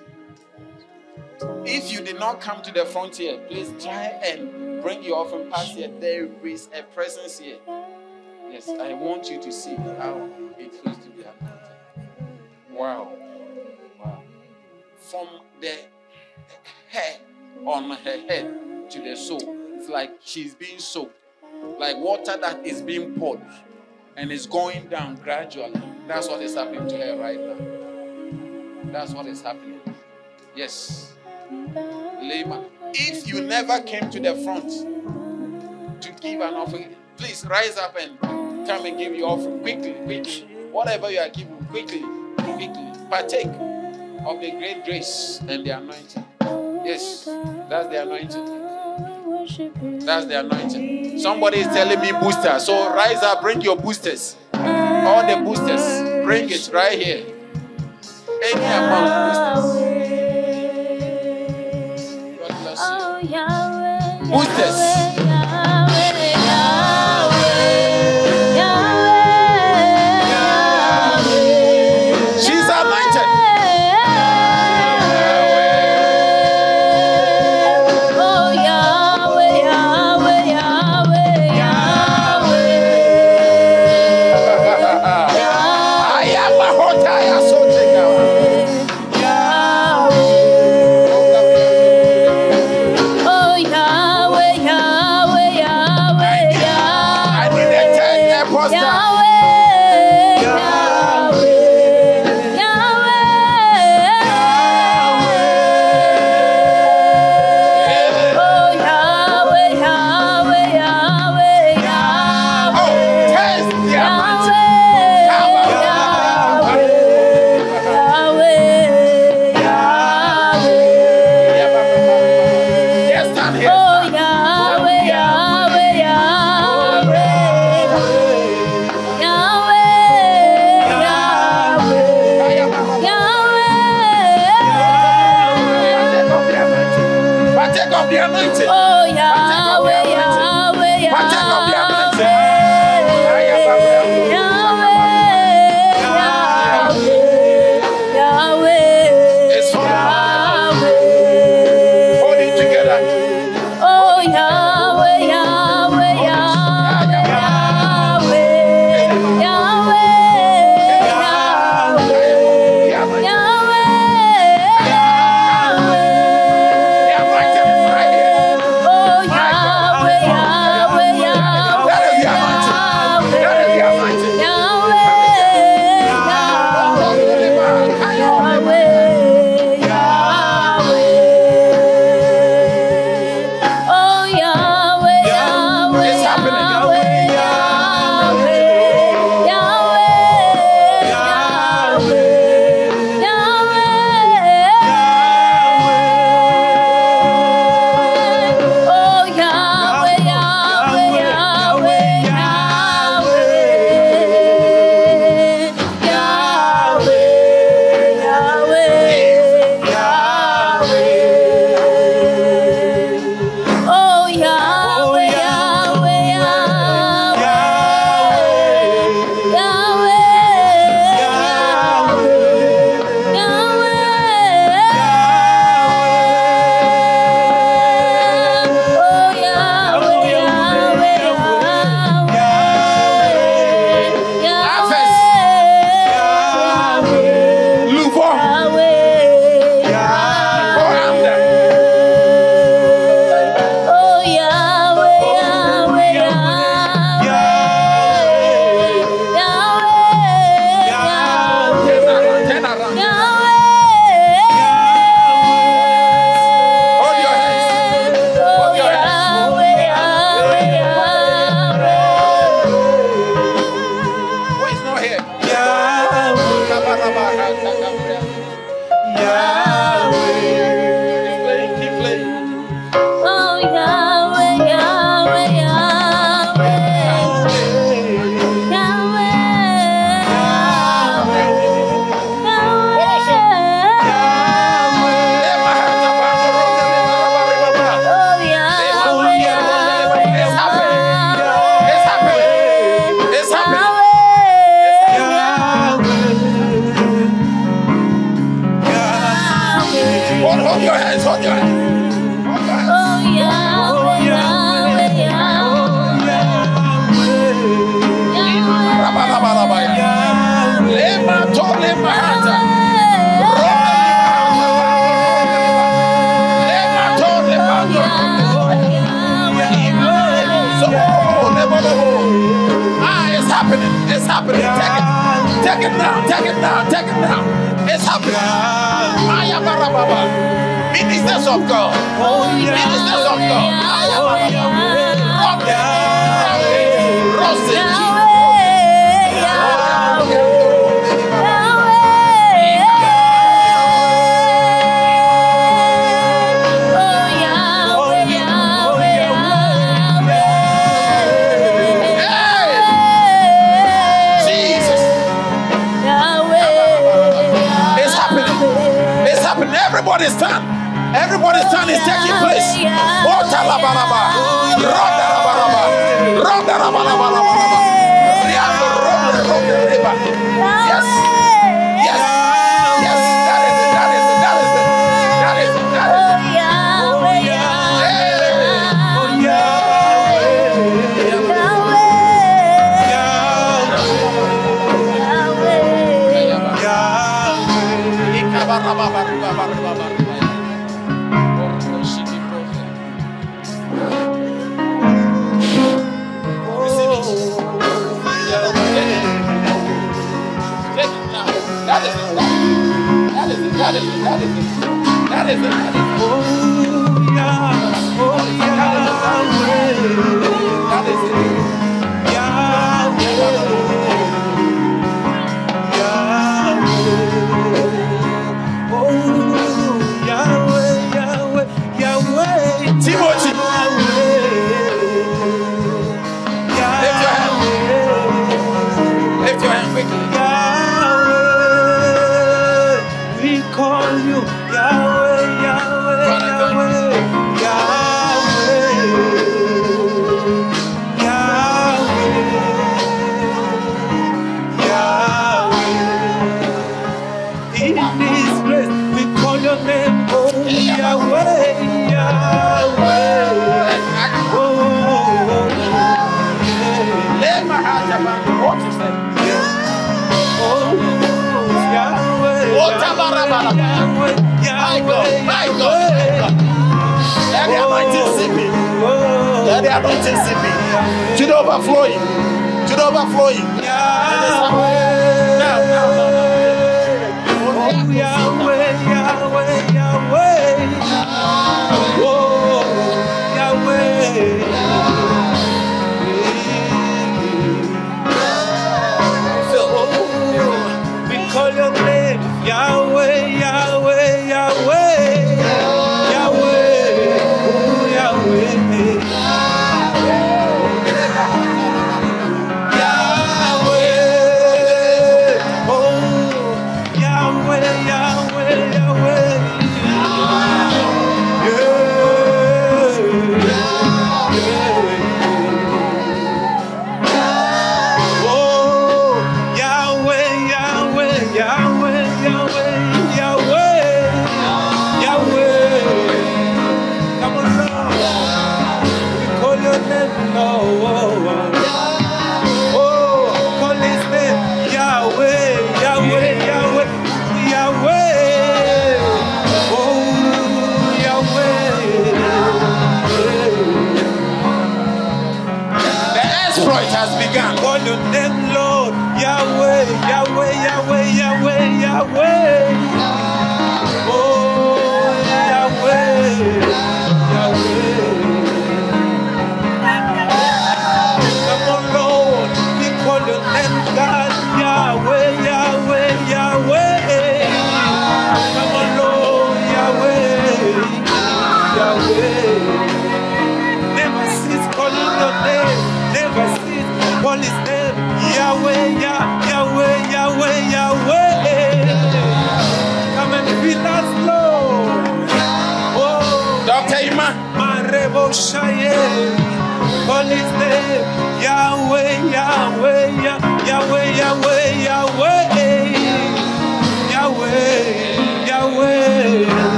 If you did not come to the front here, please try and bring your offering past here. There is a presence here. Yes, I want you to see how it feels to be anointed. Wow. Wow. From the hair on her head to the sole, it's like she's being soaked. Like water that is being poured and is going down gradually. That's what is happening to her right now. That's what is happening. Yes. Lema. If you never came to the front to give an offering, please rise up and come and give your offering quickly, quickly. Whatever you are giving, quickly, quickly. Partake of the great grace and the anointing. Yes, that's the anointing. That's the anointing. Somebody is telling me booster. So rise up, bring your boosters. All the boosters. Bring it right here. Any amount of boosters. God bless you. Oh, boosters.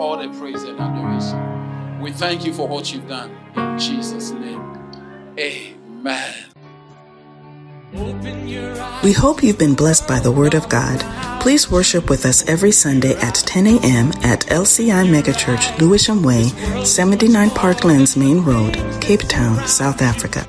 All the praise and adoration. We thank you for what you've done. In Jesus' name. Amen. We hope you've been blessed by the Word of God. Please worship with us every Sunday at 10 a.m. at LCI Megachurch, Lewisham Way, 79 Parklands Main Road, Cape Town, South Africa.